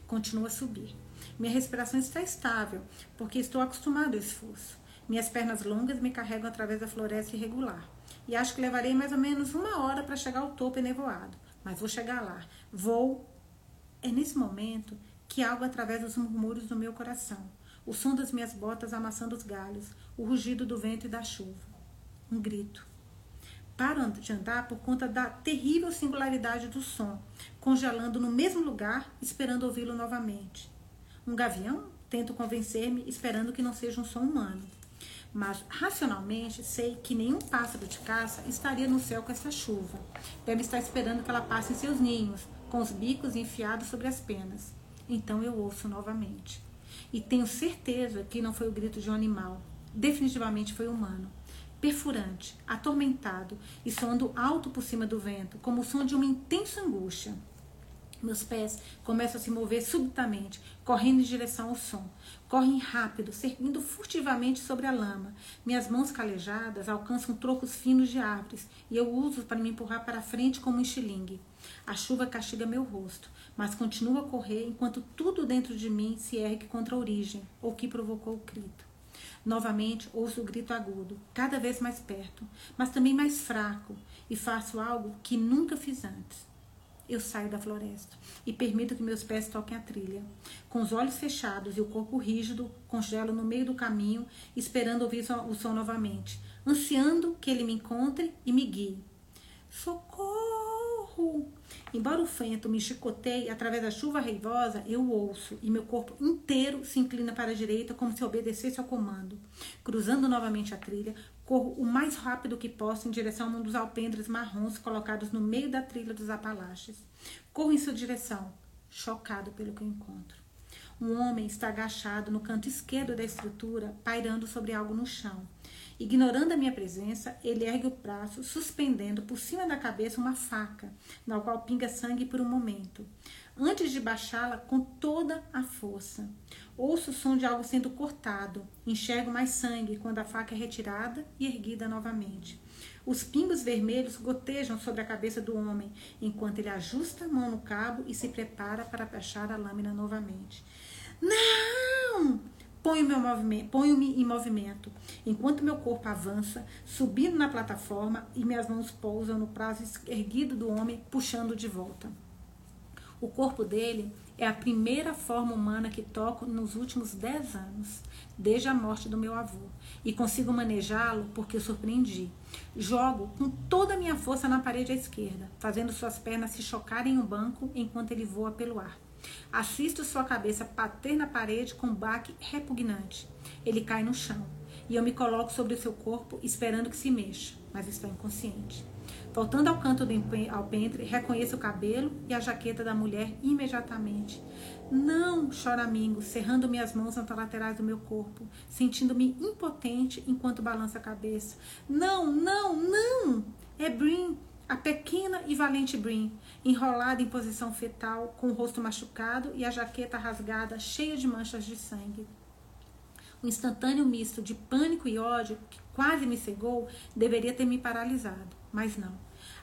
Continuo a subir. Minha respiração está estável, porque estou acostumado ao esforço. Minhas pernas longas me carregam através da floresta irregular. E acho que levarei mais ou menos uma hora para chegar ao topo enevoado. Mas vou chegar lá. Vou. É nesse momento que algo através dos murmúrios do meu coração. O som das minhas botas amassando os galhos. O rugido do vento e da chuva. Um grito. Paro de andar por conta da terrível singularidade do som, congelando no mesmo lugar, esperando ouvi-lo novamente. Um gavião? Tento convencer-me, esperando que não seja um som humano. Mas racionalmente sei que nenhum pássaro de caça estaria no céu com essa chuva. Deve estar esperando que ela passe em seus ninhos, com os bicos enfiados sobre as penas. Então eu ouço novamente. E tenho certeza que não foi o grito de um animal. Definitivamente foi humano. Perfurante, atormentado e soando alto por cima do vento, como o som de uma intensa angústia. Meus pés começam a se mover subitamente, correndo em direção ao som. Correm rápido, servindo furtivamente sobre a lama. Minhas mãos calejadas alcançam trocos finos de árvores e eu uso para me empurrar para frente como um estilingue. A chuva castiga meu rosto, mas continua a correr enquanto tudo dentro de mim se ergue contra a origem, ou que provocou o grito. Novamente ouço o grito agudo, cada vez mais perto, mas também mais fraco, e faço algo que nunca fiz antes eu saio da floresta e permito que meus pés toquem a trilha. Com os olhos fechados e o corpo rígido, congelo no meio do caminho, esperando ouvir o som novamente, ansiando que ele me encontre e me guie. Socorro! Embora o vento me chicoteie através da chuva raivosa, eu ouço e meu corpo inteiro se inclina para a direita como se obedecesse ao comando. Cruzando novamente a trilha, corro o mais rápido que posso em direção a um dos alpendres marrons colocados no meio da trilha dos Apalaches. Corro em sua direção, chocado pelo que encontro. Um homem está agachado no canto esquerdo da estrutura, pairando sobre algo no chão. Ignorando a minha presença, ele ergue o braço, suspendendo por cima da cabeça uma faca, na qual pinga sangue por um momento, antes de baixá-la com toda a força. Ouço o som de algo sendo cortado, enxergo mais sangue quando a faca é retirada e erguida novamente. Os pingos vermelhos gotejam sobre a cabeça do homem, enquanto ele ajusta a mão no cabo e se prepara para baixar a lâmina novamente. Não! Ponho-me ponho em movimento, enquanto meu corpo avança, subindo na plataforma e minhas mãos pousam no prazo erguido do homem, puxando de volta. O corpo dele é a primeira forma humana que toco nos últimos dez anos, desde a morte do meu avô, e consigo manejá-lo porque o surpreendi. Jogo com toda a minha força na parede à esquerda, fazendo suas pernas se chocarem em um banco enquanto ele voa pelo ar. Assisto sua cabeça bater na parede com um baque repugnante. Ele cai no chão e eu me coloco sobre o seu corpo esperando que se mexa, mas estou inconsciente. Voltando ao canto do alpendre, reconheço o cabelo e a jaqueta da mulher imediatamente. Não, choramingo, cerrando minhas mãos nas laterais do meu corpo, sentindo-me impotente enquanto balança a cabeça. Não, não, não! É Brin, a pequena e valente Brin, enrolada em posição fetal, com o rosto machucado e a jaqueta rasgada, cheia de manchas de sangue. O instantâneo misto de pânico e ódio que quase me cegou deveria ter me paralisado, mas não.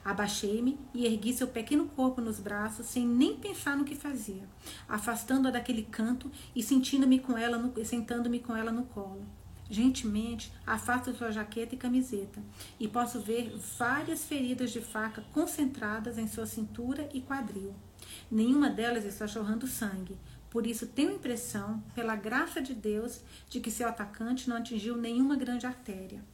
Abaixei-me e ergui seu pequeno corpo nos braços sem nem pensar no que fazia, afastando-a daquele canto e sentindo-me com ela, sentando-me com ela no colo. Gentilmente, afasto sua jaqueta e camiseta e posso ver várias feridas de faca concentradas em sua cintura e quadril. Nenhuma delas está chorrando sangue, por isso tenho a impressão, pela graça de Deus, de que seu atacante não atingiu nenhuma grande artéria.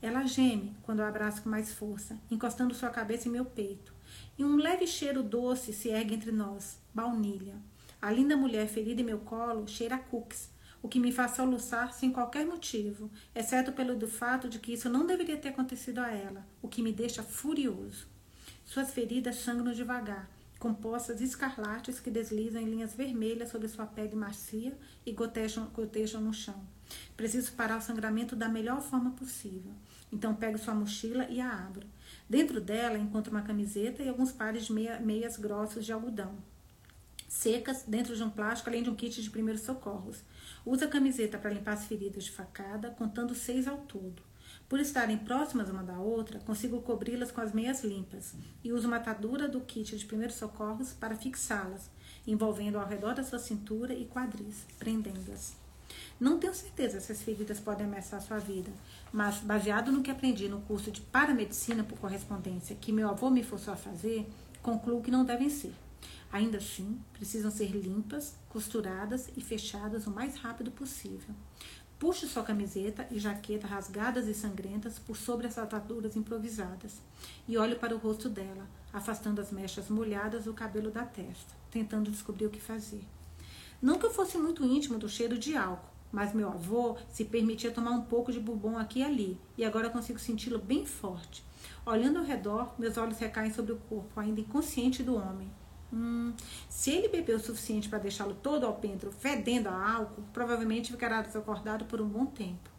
Ela geme quando eu abraço com mais força, encostando sua cabeça em meu peito. E um leve cheiro doce se ergue entre nós, baunilha. A linda mulher ferida em meu colo cheira a cookies, o que me faz soluçar sem qualquer motivo, exceto pelo do fato de que isso não deveria ter acontecido a ela, o que me deixa furioso. Suas feridas sangram devagar, com poças escarlates que deslizam em linhas vermelhas sobre sua pele macia e gotejam, gotejam no chão. Preciso parar o sangramento da melhor forma possível. Então pego sua mochila e a abro. Dentro dela encontro uma camiseta e alguns pares de meia, meias grossas de algodão secas dentro de um plástico, além de um kit de primeiros socorros. Usa a camiseta para limpar as feridas de facada, contando seis ao todo. Por estarem próximas uma da outra, consigo cobri-las com as meias limpas e uso uma atadura do kit de primeiros socorros para fixá-las, envolvendo ao redor da sua cintura e quadris, prendendo-as. Não tenho certeza se as feridas podem ameaçar sua vida, mas baseado no que aprendi no curso de paramedicina por correspondência que meu avô me forçou a fazer, concluo que não devem ser. Ainda assim, precisam ser limpas, costuradas e fechadas o mais rápido possível. Puxe sua camiseta e jaqueta rasgadas e sangrentas por sobre as ataduras improvisadas e olho para o rosto dela, afastando as mechas molhadas do cabelo da testa, tentando descobrir o que fazer. Não que eu fosse muito íntimo do cheiro de álcool, mas meu avô se permitia tomar um pouco de bourbon aqui e ali, e agora consigo senti-lo bem forte. Olhando ao redor, meus olhos recaem sobre o corpo, ainda inconsciente do homem. Hum, se ele bebeu o suficiente para deixá-lo todo alpendre, fedendo a álcool, provavelmente ficará desacordado por um bom tempo.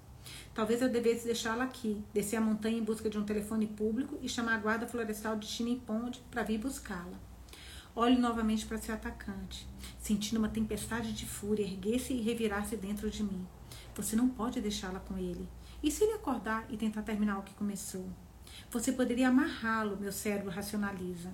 Talvez eu devesse deixá-lo aqui, descer a montanha em busca de um telefone público e chamar a guarda florestal de Chinimpond para vir buscá-la. Olho novamente para seu atacante, sentindo uma tempestade de fúria erguer-se e revirar-se dentro de mim. Você não pode deixá-la com ele. E se ele acordar e tentar terminar o que começou? Você poderia amarrá-lo, meu cérebro racionaliza.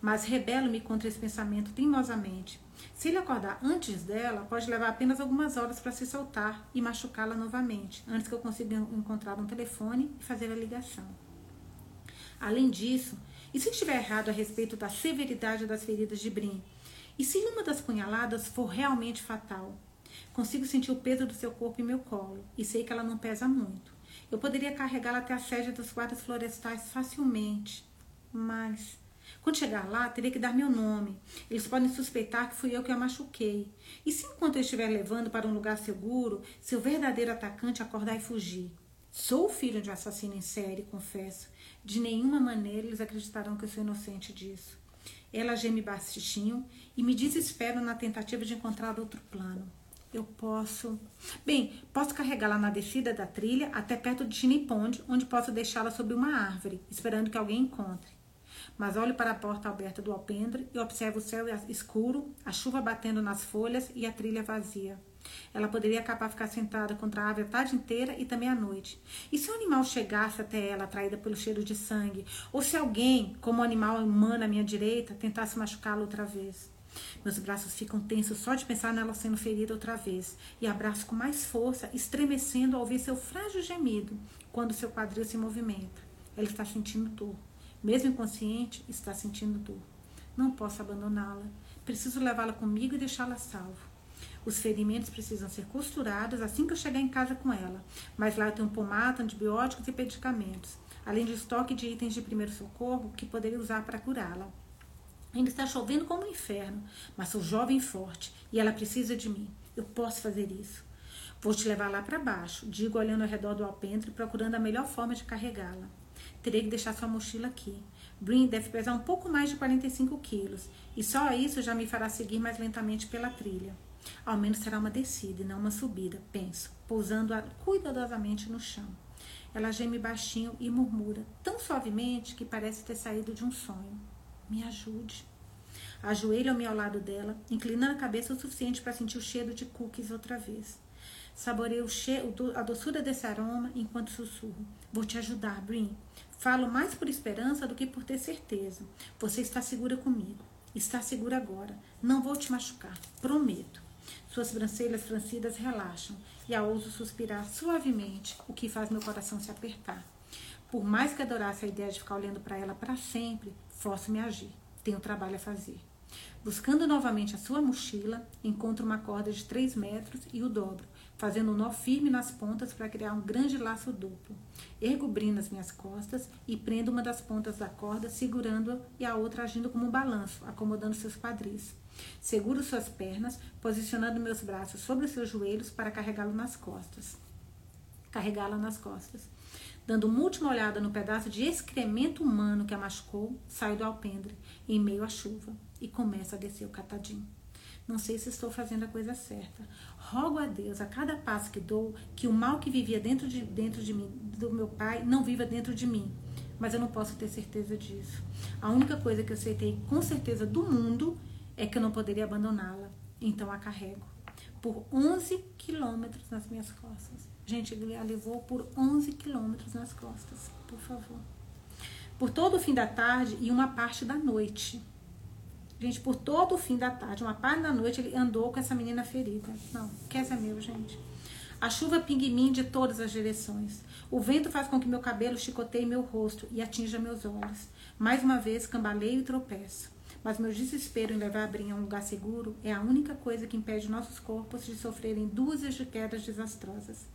Mas rebelo-me contra esse pensamento teimosamente. Se ele acordar antes dela, pode levar apenas algumas horas para se soltar e machucá-la novamente, antes que eu consiga encontrar um telefone e fazer a ligação. Além disso, e se estiver errado a respeito da severidade das feridas de Brim? E se uma das punhaladas for realmente fatal? Consigo sentir o peso do seu corpo em meu colo e sei que ela não pesa muito. Eu poderia carregá-la até a sede dos guardas florestais facilmente, mas quando chegar lá, terei que dar meu nome. Eles podem suspeitar que fui eu que a machuquei. E se enquanto eu estiver levando para um lugar seguro, seu verdadeiro atacante acordar e fugir? Sou filho de um assassino em série, confesso. De nenhuma maneira eles acreditarão que eu sou inocente disso. Ela geme baixinho e me desespero na tentativa de encontrar outro plano. Eu posso. Bem, posso carregá-la na descida da trilha até perto de Chinipond, onde posso deixá-la sob uma árvore, esperando que alguém encontre. Mas olho para a porta aberta do alpendre e observo o céu escuro, a chuva batendo nas folhas e a trilha vazia. Ela poderia acabar ficar sentada contra a árvore a tarde inteira e também à noite. E se o animal chegasse até ela, atraída pelo cheiro de sangue? Ou se alguém, como o animal humano à minha direita, tentasse machucá-la outra vez? Meus braços ficam tensos só de pensar nela sendo ferida outra vez, e abraço com mais força, estremecendo ao ouvir seu frágil gemido, quando seu quadril se movimenta. Ela está sentindo dor. Mesmo inconsciente, está sentindo dor. Não posso abandoná-la. Preciso levá-la comigo e deixá-la salvo. Os ferimentos precisam ser costurados assim que eu chegar em casa com ela. Mas lá eu tenho pomada, antibióticos e medicamentos, além de estoque de itens de primeiro socorro que poderia usar para curá-la. Ainda está chovendo como um inferno, mas sou jovem e forte e ela precisa de mim. Eu posso fazer isso. Vou te levar lá para baixo, digo olhando ao redor do alpendre, procurando a melhor forma de carregá-la. Terei que deixar sua mochila aqui. Brin deve pesar um pouco mais de 45 quilos, e só isso já me fará seguir mais lentamente pela trilha. Ao menos será uma descida e não uma subida, penso, pousando cuidadosamente no chão. Ela geme baixinho e murmura, tão suavemente que parece ter saído de um sonho. Me ajude. Ajoelho-me ao lado dela, inclinando a cabeça o suficiente para sentir o cheiro de cookies outra vez. Saboreio a doçura desse aroma enquanto sussurro. Vou te ajudar, Brin. Falo mais por esperança do que por ter certeza. Você está segura comigo. Está segura agora. Não vou te machucar. Prometo. Suas sobrancelhas francidas relaxam e a ouso suspirar suavemente, o que faz meu coração se apertar. Por mais que adorasse a ideia de ficar olhando para ela para sempre, forço-me a agir. Tenho trabalho a fazer. Buscando novamente a sua mochila, encontro uma corda de 3 metros e o dobro, fazendo um nó firme nas pontas para criar um grande laço duplo. Ergo Brin nas minhas costas e prendo uma das pontas da corda, segurando-a e a outra agindo como um balanço, acomodando seus quadris. Seguro suas pernas, posicionando meus braços sobre seus joelhos para carregá-lo nas costas. Carregá-la nas costas. Dando uma última olhada no pedaço de excremento humano que a machucou, saio do alpendre, em meio à chuva, e começo a descer o catadinho. Não sei se estou fazendo a coisa certa. Rogo a Deus, a cada passo que dou, que o mal que vivia dentro de, dentro de mim, do meu pai, não viva dentro de mim. Mas eu não posso ter certeza disso. A única coisa que eu aceitei com certeza do mundo é que eu não poderia abandoná-la. Então a carrego por 11 quilômetros nas minhas costas. Gente, ele a levou por 11 quilômetros nas costas, por favor. Por todo o fim da tarde e uma parte da noite. Gente, por todo o fim da tarde, uma parte da noite, ele andou com essa menina ferida. Não, que é meu, gente. A chuva mim de todas as direções. O vento faz com que meu cabelo chicoteie meu rosto e atinja meus olhos. Mais uma vez, cambaleio e tropeço. Mas meu desespero em levar a Brinha a um lugar seguro é a única coisa que impede nossos corpos de sofrerem dúzias de quedas desastrosas.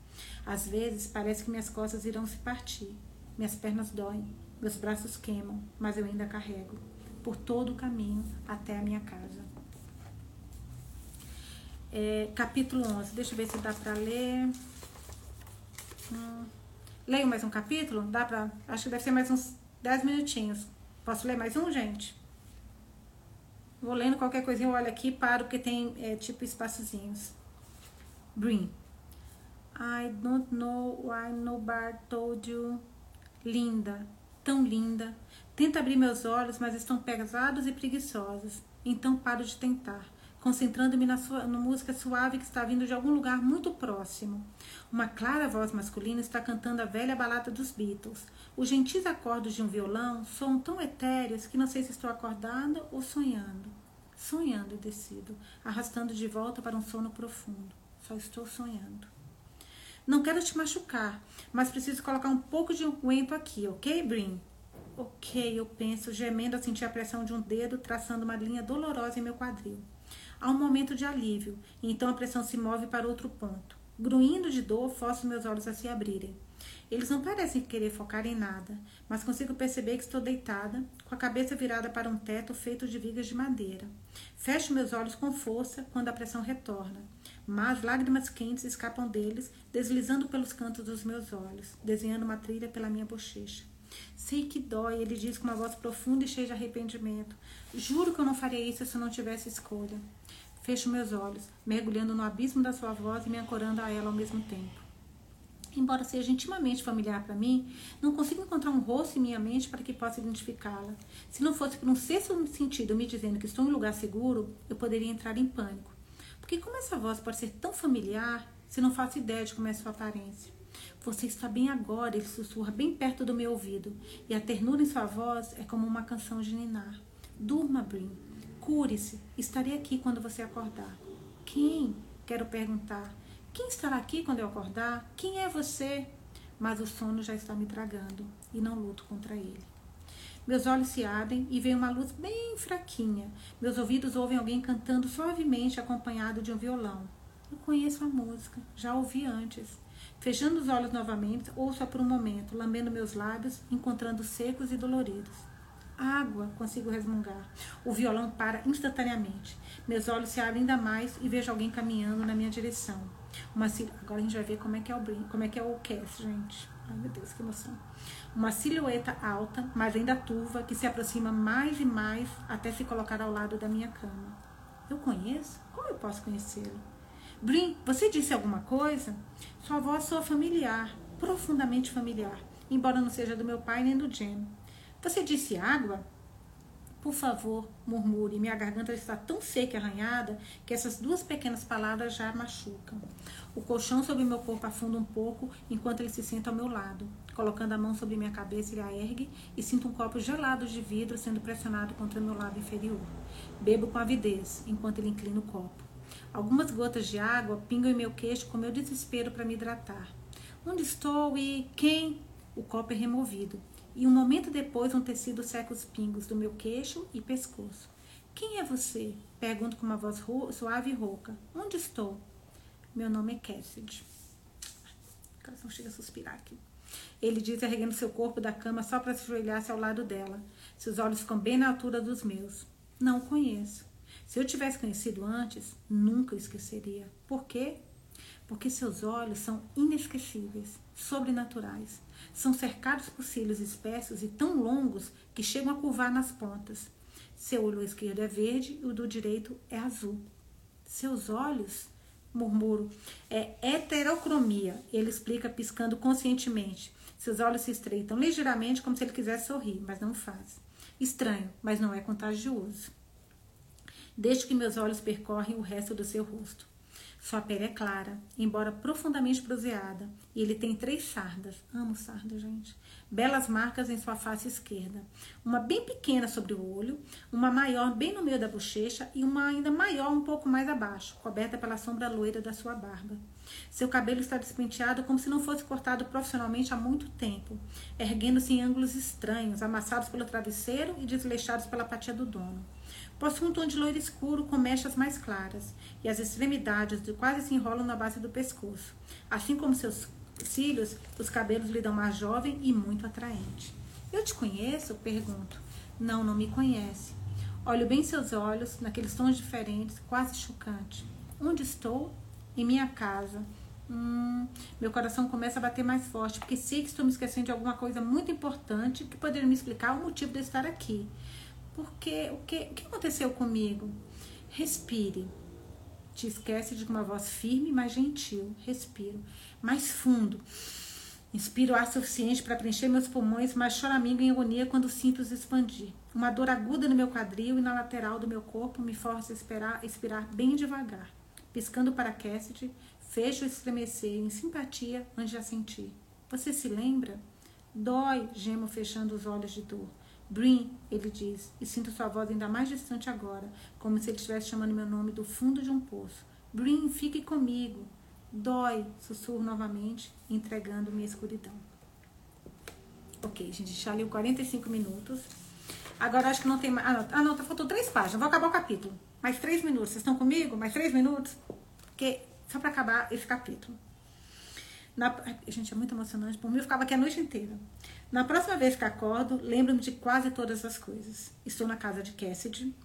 Às vezes parece que minhas costas irão se partir, minhas pernas doem, meus braços queimam, mas eu ainda carrego por todo o caminho até a minha casa. É, capítulo 11. Deixa eu ver se dá para ler. Hum. Leio mais um capítulo? Dá pra. Acho que deve ser mais uns 10 minutinhos. Posso ler mais um, gente? Vou lendo qualquer coisinha, eu olho aqui paro, porque tem é, tipo espaçozinhos. Green. I don't know why nobody told you. Linda, tão linda. Tento abrir meus olhos, mas estão pesados e preguiçosos. Então paro de tentar, concentrando-me na, na música suave que está vindo de algum lugar muito próximo. Uma clara voz masculina está cantando a velha balada dos Beatles. Os gentis acordes de um violão soam tão etéreos que não sei se estou acordada ou sonhando. Sonhando, decido, arrastando de volta para um sono profundo. Só estou sonhando. Não quero te machucar, mas preciso colocar um pouco de unguento aqui, ok, Brin? Ok, eu penso, gemendo a sentir a pressão de um dedo traçando uma linha dolorosa em meu quadril. Há um momento de alívio, e então a pressão se move para outro ponto. Gruindo de dor, forço meus olhos a se abrirem. Eles não parecem querer focar em nada, mas consigo perceber que estou deitada, com a cabeça virada para um teto feito de vigas de madeira. Fecho meus olhos com força quando a pressão retorna, mas lágrimas quentes escapam deles, deslizando pelos cantos dos meus olhos, desenhando uma trilha pela minha bochecha. Sei que dói, ele diz com uma voz profunda e cheia de arrependimento. Juro que eu não faria isso se eu não tivesse escolha. Fecho meus olhos, mergulhando no abismo da sua voz e me ancorando a ela ao mesmo tempo. Embora seja intimamente familiar para mim, não consigo encontrar um rosto em minha mente para que possa identificá-la. Se não fosse por um sexto sentido me dizendo que estou em um lugar seguro, eu poderia entrar em pânico. Porque como essa voz pode ser tão familiar se não faço ideia de como é sua aparência? Você está bem agora, ele sussurra bem perto do meu ouvido, e a ternura em sua voz é como uma canção de ninar. Durma, Brin. Cure-se. Estarei aqui quando você acordar. Quem? Quero perguntar. Quem estará aqui quando eu acordar? Quem é você? Mas o sono já está me tragando e não luto contra ele. Meus olhos se abrem e vem uma luz bem fraquinha. Meus ouvidos ouvem alguém cantando suavemente acompanhado de um violão. Eu conheço a música, já ouvi antes. Fechando os olhos novamente, ouço-a por um momento, lambendo meus lábios, encontrando secos e doloridos. Água, consigo resmungar. O violão para instantaneamente. Meus olhos se abrem ainda mais e vejo alguém caminhando na minha direção. Uma Agora a gente vai ver como é que é o brin... como é que é o cast, gente. Ai meu Deus, que emoção. Uma silhueta alta, mas ainda turva, que se aproxima mais e mais até se colocar ao lado da minha cama. Eu conheço? Como eu posso conhecê-lo? Brin, você disse alguma coisa? Sua voz soa familiar, profundamente familiar, embora não seja do meu pai nem do Jen. Você disse água? Por favor, murmure. Minha garganta está tão seca e arranhada que essas duas pequenas palavras já machucam. O colchão sobre meu corpo afunda um pouco enquanto ele se senta ao meu lado. Colocando a mão sobre minha cabeça, ele a ergue e sinto um copo gelado de vidro sendo pressionado contra meu lado inferior. Bebo com avidez enquanto ele inclina o copo. Algumas gotas de água pingam em meu queixo com meu desespero para me hidratar. Onde estou e quem? O copo é removido e um momento depois um tecido seca os pingos do meu queixo e pescoço. Quem é você? Pergunto com uma voz suave e rouca. Onde estou? Meu nome é Cassidy. O coração chega a suspirar aqui. Ele diz, erguendo seu corpo da cama só para se ajoelhar-se ao lado dela. Seus olhos ficam bem na altura dos meus. Não o conheço. Se eu tivesse conhecido antes, nunca esqueceria. Por quê? Porque seus olhos são inesquecíveis, sobrenaturais. São cercados por cílios espessos e tão longos que chegam a curvar nas pontas. Seu olho esquerdo é verde e o do direito é azul. Seus olhos, murmuro, é heterocromia. Ele explica piscando conscientemente. Seus olhos se estreitam ligeiramente como se ele quisesse sorrir, mas não faz. Estranho, mas não é contagioso. Desde que meus olhos percorrem o resto do seu rosto. Sua pele é clara, embora profundamente bronzeada, e ele tem três sardas. Amo sarda, gente. Belas marcas em sua face esquerda. Uma bem pequena sobre o olho, uma maior bem no meio da bochecha e uma ainda maior um pouco mais abaixo, coberta pela sombra loira da sua barba. Seu cabelo está despenteado como se não fosse cortado profissionalmente há muito tempo, erguendo-se em ângulos estranhos, amassados pelo travesseiro e desleixados pela apatia do dono. Possui um tom de loiro escuro com mechas mais claras, e as extremidades quase se enrolam na base do pescoço. Assim como seus cílios, os cabelos lhe dão mais jovem e muito atraente. Eu te conheço? Pergunto. Não, não me conhece. Olho bem seus olhos, naqueles tons diferentes, quase chocante. Onde estou? Em minha casa. Hum, meu coração começa a bater mais forte, porque sei que estou me esquecendo de alguma coisa muito importante que poderia me explicar o motivo de estar aqui. Porque o que, o que aconteceu comigo? Respire. Te esquece de uma voz firme, mas gentil. Respiro. Mais fundo. Inspiro ar suficiente para preencher meus pulmões, mas choramingo em agonia quando sinto-os expandir. Uma dor aguda no meu quadril e na lateral do meu corpo me força a esperar, expirar bem devagar. Piscando para Cassidy, fecho estremecer em simpatia antes de sentir. Você se lembra? Dói, gemo fechando os olhos de dor. Brin, ele diz, e sinto sua voz ainda mais distante agora, como se ele estivesse chamando meu nome do fundo de um poço. Brin, fique comigo. Dói, sussurro novamente, entregando minha escuridão. Ok, gente, já leu 45 minutos. Agora acho que não tem mais. Ah, não, ah, não tá, três páginas. Vou acabar o capítulo. Mais três minutos. Vocês estão comigo? Mais três minutos? Porque só para acabar esse capítulo. Na, gente, é muito emocionante. Por mim, eu ficava aqui a noite inteira. Na próxima vez que acordo, lembro-me de quase todas as coisas. Estou na casa de Cassidy.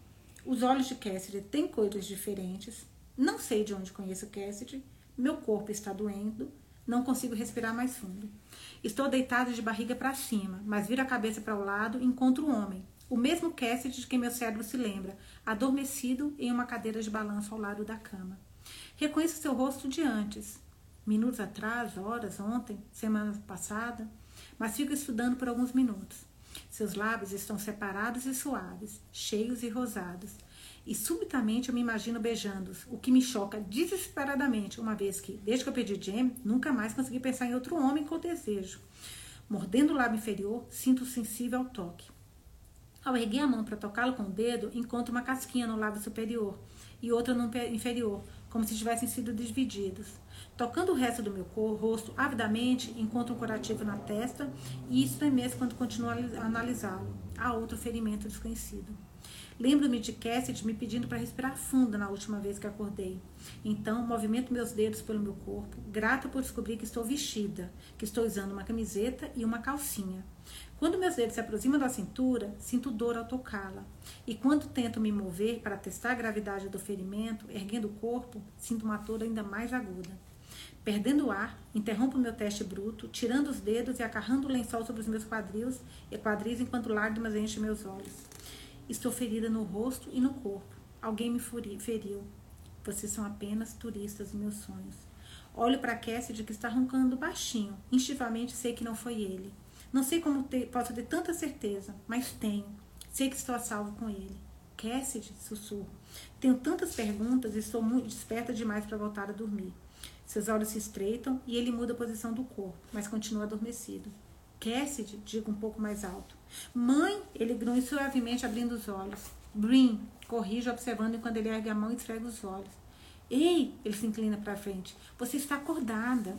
Os olhos de Cassidy têm cores diferentes. Não sei de onde conheço Cassidy. Meu corpo está doendo, não consigo respirar mais fundo. Estou deitado de barriga para cima, mas viro a cabeça para o lado e encontro um homem, o mesmo Cassidy de quem meu cérebro se lembra, adormecido em uma cadeira de balanço ao lado da cama. Reconheço seu rosto de antes, minutos atrás, horas, ontem, semana passada, mas fico estudando por alguns minutos. Seus lábios estão separados e suaves, cheios e rosados e subitamente eu me imagino beijando-os, o que me choca desesperadamente, uma vez que, desde que eu pedi Jam, nunca mais consegui pensar em outro homem com desejo. Mordendo o lábio inferior, sinto sensível ao toque. Ao erguer a mão para tocá-lo com o dedo, encontro uma casquinha no lábio superior e outra no inferior, como se tivessem sido divididos. Tocando o resto do meu rosto avidamente, encontro um curativo na testa e estremeço quando continuo a analisá-lo. Há outro ferimento desconhecido. Lembro-me de Cassidy me pedindo para respirar fundo na última vez que acordei. Então, movimento meus dedos pelo meu corpo, grata por descobrir que estou vestida, que estou usando uma camiseta e uma calcinha. Quando meus dedos se aproximam da cintura, sinto dor ao tocá-la. E quando tento me mover para testar a gravidade do ferimento, erguendo o corpo, sinto uma dor ainda mais aguda. Perdendo o ar, interrompo meu teste bruto, tirando os dedos e acarrando o lençol sobre os meus quadris, e quadris enquanto lágrimas enchem meus olhos. Estou ferida no rosto e no corpo. Alguém me feriu. Vocês são apenas turistas em meus sonhos. Olho para Cassidy que está roncando baixinho. Instintivamente sei que não foi ele. Não sei como ter, posso ter tanta certeza, mas tenho. Sei que estou a salvo com ele. Cassidy, sussurro. Tenho tantas perguntas e estou muito desperta demais para voltar a dormir. Seus olhos se estreitam e ele muda a posição do corpo, mas continua adormecido. Cassidy, digo um pouco mais alto. Mãe, ele grunhe suavemente abrindo os olhos. Brin, corrige observando enquanto ele ergue a mão e esfrega os olhos. Ei, ele se inclina para frente. Você está acordada.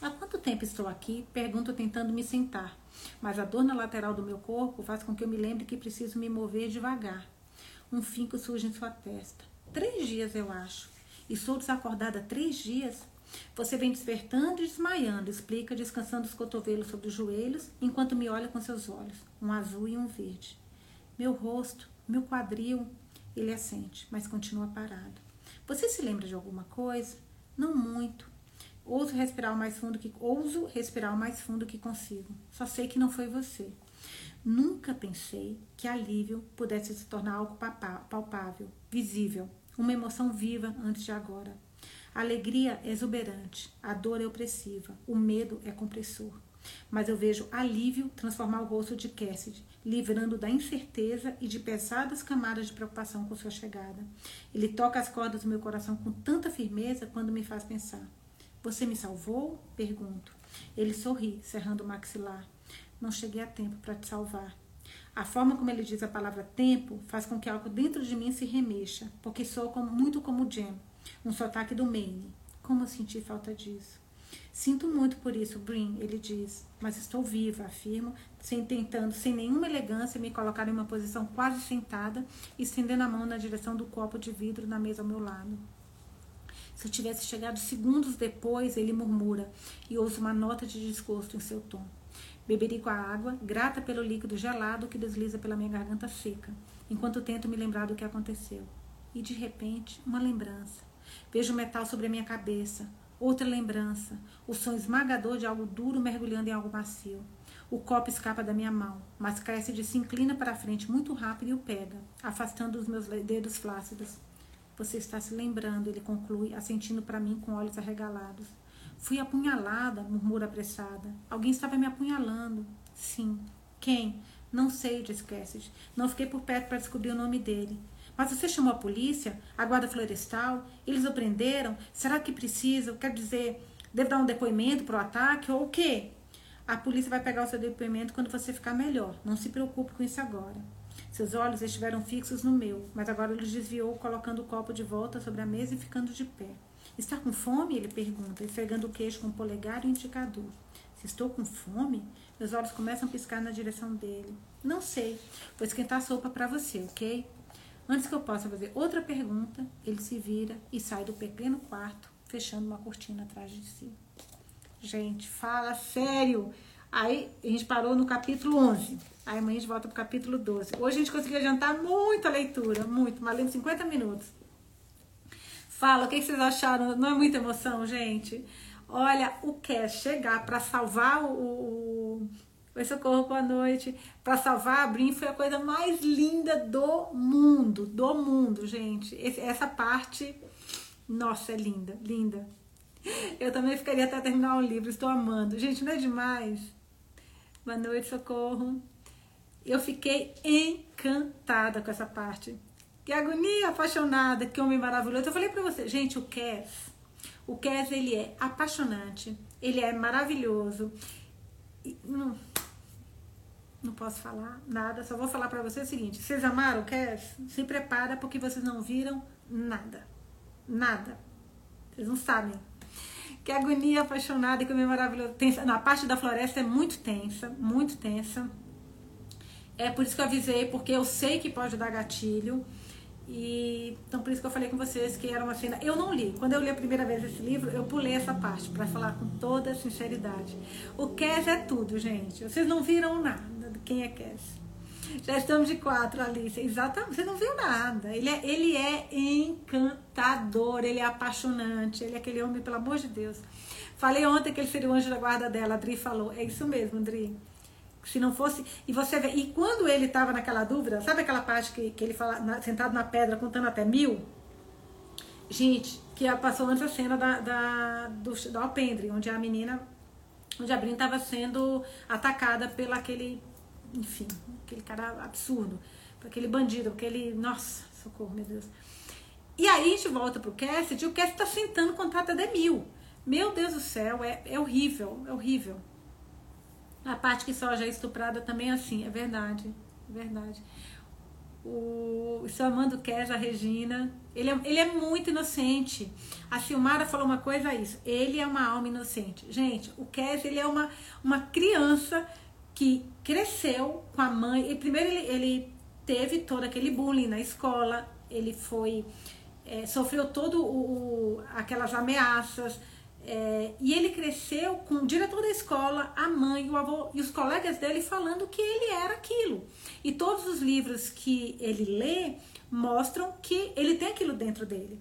Há quanto tempo estou aqui? Pergunto tentando me sentar. Mas a dor na lateral do meu corpo faz com que eu me lembre que preciso me mover devagar. Um finco surge em sua testa. Três dias, eu acho. E sou desacordada três dias? Você vem despertando e desmaiando, explica, descansando os cotovelos sobre os joelhos, enquanto me olha com seus olhos, um azul e um verde. Meu rosto, meu quadril, ele assente, mas continua parado. Você se lembra de alguma coisa? Não muito. Ouso respirar o mais fundo que ouso respirar o mais fundo que consigo. Só sei que não foi você. Nunca pensei que alívio pudesse se tornar algo palpável, visível, uma emoção viva antes de agora. A alegria é exuberante, a dor é opressiva, o medo é compressor. Mas eu vejo alívio transformar o rosto de Cassidy, livrando da incerteza e de pesadas camadas de preocupação com sua chegada. Ele toca as cordas do meu coração com tanta firmeza quando me faz pensar. Você me salvou? Pergunto. Ele sorri, cerrando o maxilar. Não cheguei a tempo para te salvar. A forma como ele diz a palavra tempo faz com que algo dentro de mim se remexa, porque sou como, muito como Jem, um sotaque do Maine. Como eu senti falta disso. Sinto muito por isso, Brin, ele diz, mas estou viva, afirmo, sem tentando, sem nenhuma elegância, me colocar em uma posição quase sentada, estendendo a mão na direção do copo de vidro na mesa ao meu lado. Se eu tivesse chegado segundos depois, ele murmura, e ouço uma nota de desgosto em seu tom. Beberico a água, grata pelo líquido gelado que desliza pela minha garganta seca, enquanto tento me lembrar do que aconteceu. E de repente, uma lembrança Vejo metal sobre a minha cabeça. Outra lembrança. O som esmagador de algo duro mergulhando em algo macio. O copo escapa da minha mão, mas Cassidy se inclina para a frente muito rápido e o pega, afastando os meus dedos flácidos. Você está se lembrando, ele conclui, assentindo para mim com olhos arregalados. Fui apunhalada, murmura apressada. Alguém estava me apunhalando. Sim. Quem? Não sei, diz Cassidy. Não fiquei por perto para descobrir o nome dele. Mas você chamou a polícia? A guarda florestal? Eles o prenderam? Será que precisa? Quer dizer, devo dar um depoimento para o ataque ou o quê? A polícia vai pegar o seu depoimento quando você ficar melhor. Não se preocupe com isso agora. Seus olhos estiveram fixos no meu, mas agora ele desviou, colocando o copo de volta sobre a mesa e ficando de pé. Está com fome? Ele pergunta, esfregando o queixo com o polegar e o indicador. Se estou com fome? Meus olhos começam a piscar na direção dele. Não sei. Vou esquentar a sopa para você, ok? Antes que eu possa fazer outra pergunta, ele se vira e sai do pequeno quarto, fechando uma cortina atrás de si. Gente, fala sério. Aí a gente parou no capítulo 11. Aí amanhã a gente volta pro capítulo 12. Hoje a gente conseguiu adiantar muita leitura, muito, mas lemos 50 minutos. Fala, o que vocês acharam? Não é muita emoção, gente? Olha, o que chegar para salvar o, o Oi, socorro, boa noite. Para salvar a Brin foi a coisa mais linda do mundo, do mundo, gente. Esse, essa parte, nossa, é linda, linda. Eu também ficaria até terminar o livro, estou amando. Gente, não é demais? Boa noite, socorro. Eu fiquei encantada com essa parte. Que agonia, apaixonada, que homem maravilhoso. Eu falei para você, gente, o Cass, o Cass, ele é apaixonante, ele é maravilhoso. E, não, não posso falar nada, só vou falar para você o seguinte: vocês amaram o Cass? Se prepara porque vocês não viram nada. Nada. Vocês não sabem que agonia apaixonada e como é maravilhoso. Tensa. Na parte da floresta é muito tensa, muito tensa. É por isso que eu avisei, porque eu sei que pode dar gatilho. E então por isso que eu falei com vocês que era uma cena. Eu não li. Quando eu li a primeira vez esse livro, eu pulei essa parte para falar com toda sinceridade. O Cass é tudo, gente. Vocês não viram nada de quem é Cass. Já estamos de quatro, Alice. Exatamente. Você não viu nada. Ele é, ele é encantador, ele é apaixonante, ele é aquele homem, pelo amor de Deus. Falei ontem que ele seria o anjo da guarda dela, a Dri falou. É isso mesmo, Dri. Se não fosse. E você vê. E quando ele estava naquela dúvida, sabe aquela parte que, que ele fala, na, sentado na pedra, contando até mil? Gente, que passou antes a cena da, da, do, do alpendre, onde a menina, onde a Brin estava sendo atacada pelo aquele enfim, aquele cara absurdo, aquele bandido, aquele. Nossa, socorro, meu Deus. E aí a gente volta pro Cassidy e o Cassidy tá sentando contrato de mil. Meu Deus do céu, é, é horrível, é horrível. A parte que só já é estuprada também é assim, é verdade, é verdade. O, o seu Amando Kes, a Regina, ele é, ele é muito inocente. A Silmara falou uma coisa a isso. Ele é uma alma inocente. Gente, o Kes, ele é uma, uma criança que cresceu com a mãe. E primeiro ele, ele teve todo aquele bullying na escola, ele foi. É, sofreu todo o, o aquelas ameaças. É, e ele cresceu com o diretor da escola, a mãe, o avô e os colegas dele falando que ele era aquilo. E todos os livros que ele lê mostram que ele tem aquilo dentro dele.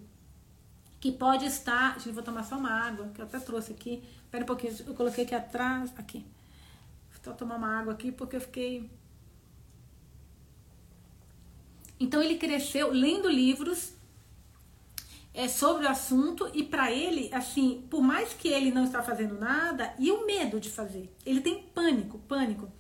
Que pode estar. Gente, vou tomar só uma água, que eu até trouxe aqui. Espera um pouquinho, eu coloquei aqui atrás. Aqui. Só tomar uma água aqui porque eu fiquei. Então ele cresceu lendo livros é, sobre o assunto e para ele, assim, por mais que ele não está fazendo nada, e o medo de fazer. Ele tem pânico, pânico.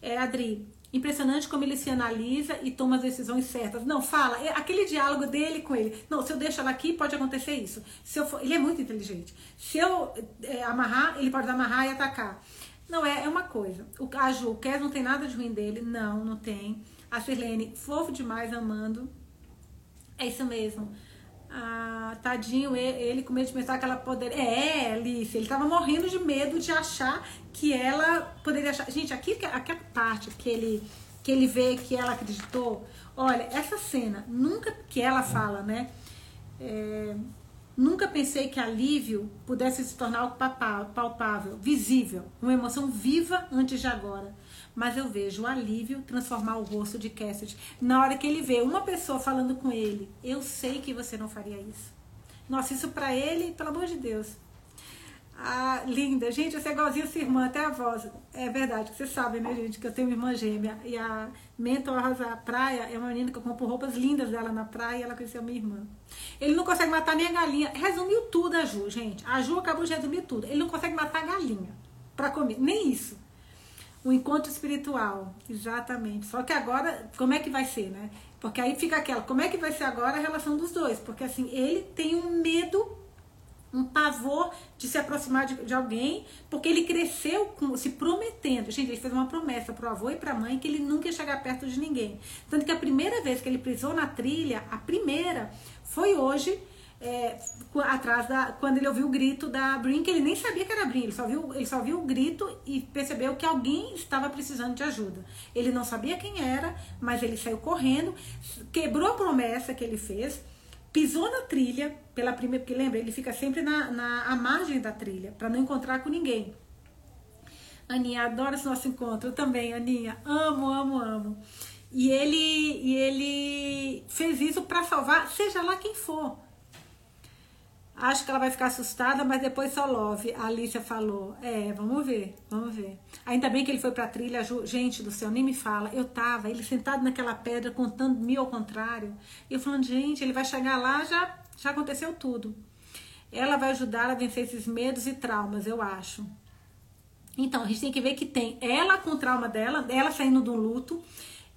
É, Adri, impressionante como ele se analisa e toma as decisões certas. Não, fala, é aquele diálogo dele com ele. Não, se eu deixo ela aqui, pode acontecer isso. Se eu for, ele é muito inteligente. Se eu é, amarrar, ele pode amarrar e atacar. Não, é, é uma coisa. O, a Ju, o Kes não tem nada de ruim dele. Não, não tem. A Sirlene, fofo demais, amando. É isso mesmo. Ah, tadinho, ele com medo de pensar que ela poderia. É, Alice, ele tava morrendo de medo de achar que ela poderia achar. Gente, aqui, aquela parte que ele, que ele vê que ela acreditou. Olha, essa cena, nunca que ela fala, né? É, Nunca pensei que alívio pudesse se tornar algo palpável, visível, uma emoção viva antes de agora. Mas eu vejo o alívio transformar o rosto de Cassidy. Na hora que ele vê uma pessoa falando com ele, eu sei que você não faria isso. Nossa, isso para ele, pelo amor de Deus. Ah, linda. Gente, você é igualzinho sua irmã, até a voz. É verdade, vocês sabem, né, gente, que eu tenho uma irmã gêmea. E a Mentor Rosa Praia é uma menina que eu compro roupas lindas dela na praia e ela conheceu minha irmã. Ele não consegue matar nem a galinha. Resumiu tudo a Ju, gente. A Ju acabou de resumir tudo. Ele não consegue matar a galinha para comer. Nem isso. O encontro espiritual, exatamente. Só que agora, como é que vai ser, né? Porque aí fica aquela, como é que vai ser agora a relação dos dois? Porque assim, ele tem um medo um pavor de se aproximar de, de alguém, porque ele cresceu com, se prometendo. Gente, ele fez uma promessa pro avô e pra mãe que ele nunca ia chegar perto de ninguém. Tanto que a primeira vez que ele pisou na trilha, a primeira, foi hoje, é, atrás da. Quando ele ouviu o grito da Brin, que ele nem sabia que era Brin, ele só, viu, ele só viu o grito e percebeu que alguém estava precisando de ajuda. Ele não sabia quem era, mas ele saiu correndo, quebrou a promessa que ele fez pisou na trilha pela primeira, porque lembra, ele fica sempre na, na margem da trilha para não encontrar com ninguém. Aninha, adoro esse nosso encontro. Eu também, Aninha. Amo, amo, amo. E ele, e ele fez isso para salvar, seja lá quem for. Acho que ela vai ficar assustada, mas depois só love. A Alicia falou. É, vamos ver, vamos ver. Ainda bem que ele foi pra trilha. Gente do céu, nem me fala. Eu tava, ele sentado naquela pedra, contando mil ao contrário. E eu falando, gente, ele vai chegar lá, já, já aconteceu tudo. Ela vai ajudar a vencer esses medos e traumas, eu acho. Então, a gente tem que ver que tem ela com o trauma dela, ela saindo do luto.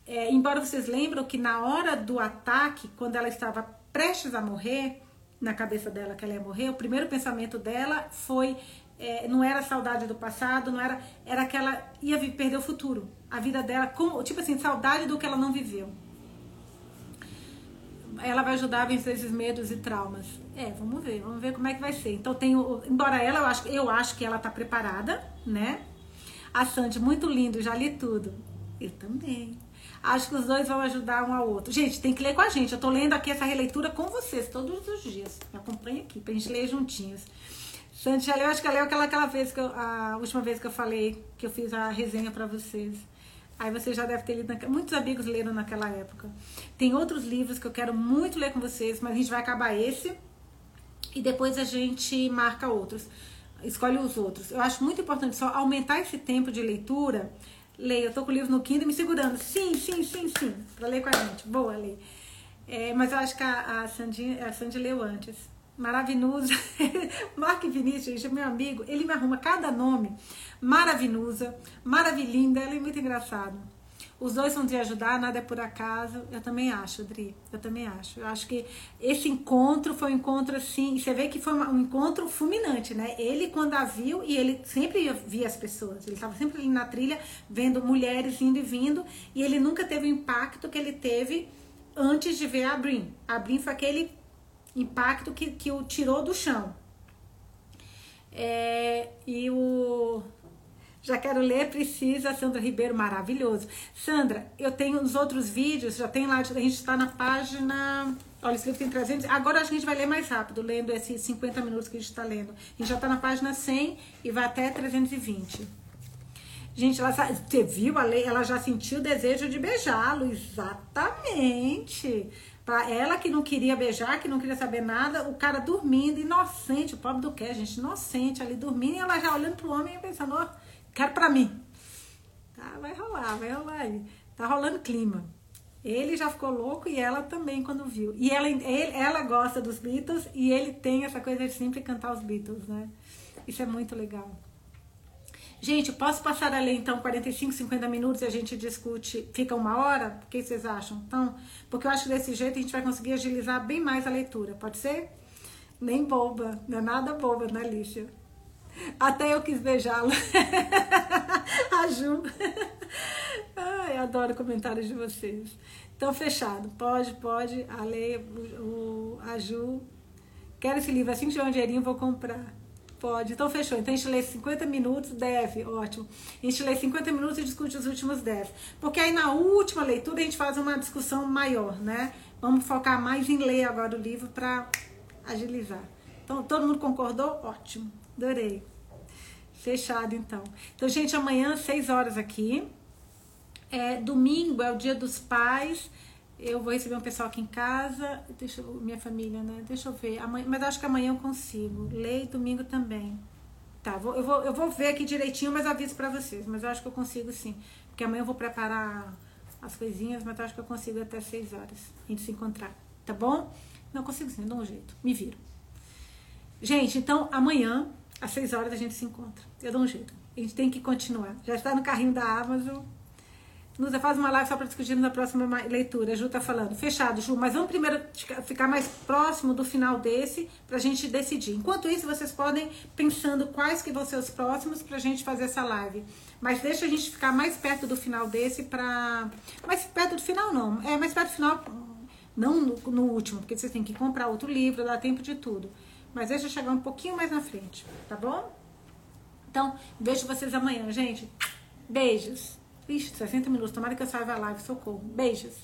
É, embora vocês lembram que na hora do ataque, quando ela estava prestes a morrer, na cabeça dela que ela ia morrer, o primeiro pensamento dela foi é, não era saudade do passado, não era era que ela ia perder o futuro, a vida dela, como, tipo assim, saudade do que ela não viveu. Ela vai ajudar a vencer esses medos e traumas. É, vamos ver, vamos ver como é que vai ser. Então tenho, embora ela, eu acho, eu acho que ela tá preparada, né? A Sandy, muito lindo, já li tudo. Eu também. Acho que os dois vão ajudar um ao outro. Gente, tem que ler com a gente. Eu tô lendo aqui essa releitura com vocês todos os dias. Me acompanha aqui pra gente ler juntinhos. Santi já leu, acho que leu aquela, aquela vez que eu, a última vez que eu falei, que eu fiz a resenha para vocês. Aí você já deve ter lido, muitos amigos leram naquela época. Tem outros livros que eu quero muito ler com vocês, mas a gente vai acabar esse e depois a gente marca outros. Escolhe os outros. Eu acho muito importante só aumentar esse tempo de leitura Leia, eu tô com o livro no Kindle me segurando. Sim, sim, sim, sim. Pra ler com a gente. Boa, Lei. É, mas eu acho que a, a, Sandy, a Sandy leu antes. Maravilhosa. Mark Vinícius, gente, meu amigo. Ele me arruma cada nome. Maravilhosa, maravilhinda. Ele é muito engraçado. Os dois vão te ajudar, nada é por acaso. Eu também acho, Dri. Eu também acho. Eu acho que esse encontro foi um encontro assim. Você vê que foi um encontro fulminante, né? Ele, quando a viu, e ele sempre via as pessoas. Ele estava sempre ali na trilha, vendo mulheres indo e vindo. E ele nunca teve o impacto que ele teve antes de ver a Brin. A Brin foi aquele impacto que, que o tirou do chão. É, e o já quero ler, precisa, Sandra Ribeiro, maravilhoso. Sandra, eu tenho os outros vídeos, já tem lá, a gente está na página. Olha, esse livro tem 300. Agora a gente vai ler mais rápido, lendo esses 50 minutos que a gente está lendo. A gente já está na página 100 e vai até 320. Gente, ela, você viu a lei? Ela já sentiu o desejo de beijá-lo, exatamente. Para ela que não queria beijar, que não queria saber nada, o cara dormindo, inocente, o pobre do que, gente, inocente ali dormindo, e ela já olhando pro homem e pensando, ó. Oh, Quero pra mim. Tá, vai rolar, vai rolar aí. Tá rolando clima. Ele já ficou louco e ela também quando viu. E ela, ele, ela gosta dos Beatles e ele tem essa coisa de sempre cantar os Beatles, né? Isso é muito legal. Gente, posso passar a ler então 45, 50 minutos e a gente discute, fica uma hora? O que vocês acham? Então, porque eu acho que desse jeito a gente vai conseguir agilizar bem mais a leitura, pode ser? Nem boba, não é nada boba, né, Lícia? Até eu quis beijá-lo. a Ju. Ai, adoro comentários de vocês. Então, fechado. Pode, pode. A Lei, o, a Ju. Quero esse livro. Assim que tiver um dinheirinho, vou comprar. Pode. Então, fechou. Então, a gente lê 50 minutos, deve. Ótimo. A gente lê 50 minutos e discute os últimos 10. Porque aí, na última leitura, a gente faz uma discussão maior, né? Vamos focar mais em ler agora o livro para agilizar. Então, todo mundo concordou? Ótimo. Adorei. Fechado, então. Então, gente, amanhã, 6 horas aqui. É, domingo é o dia dos pais. Eu vou receber um pessoal aqui em casa, deixa eu, minha família, né? Deixa eu ver. Amanhã, mas acho que amanhã eu consigo. Lei domingo também. Tá, vou, eu, vou, eu vou ver aqui direitinho, mas aviso pra vocês. Mas eu acho que eu consigo sim. Porque amanhã eu vou preparar as coisinhas, mas eu acho que eu consigo até 6 horas a gente se encontrar. Tá bom? Não consigo sim, dou um jeito. Me viro. Gente, então amanhã, às 6 horas, a gente se encontra. Eu dou um jeito. A gente tem que continuar. Já está no carrinho da Amazon Nusa, faz uma live só para discutirmos na próxima leitura. A Ju tá falando. Fechado, Ju. Mas vamos primeiro ficar mais próximo do final desse para a gente decidir. Enquanto isso, vocês podem pensando quais que vão ser os próximos para a gente fazer essa live. Mas deixa a gente ficar mais perto do final desse para... Mais perto do final, não. É, mais perto do final, não no, no último, porque vocês têm que comprar outro livro, dá tempo de tudo. Mas deixa chegar um pouquinho mais na frente, tá bom? Então, vejo vocês amanhã, gente. Beijos. Ixi, 60 minutos. Tomara que eu saiba a live. Socorro. Beijos.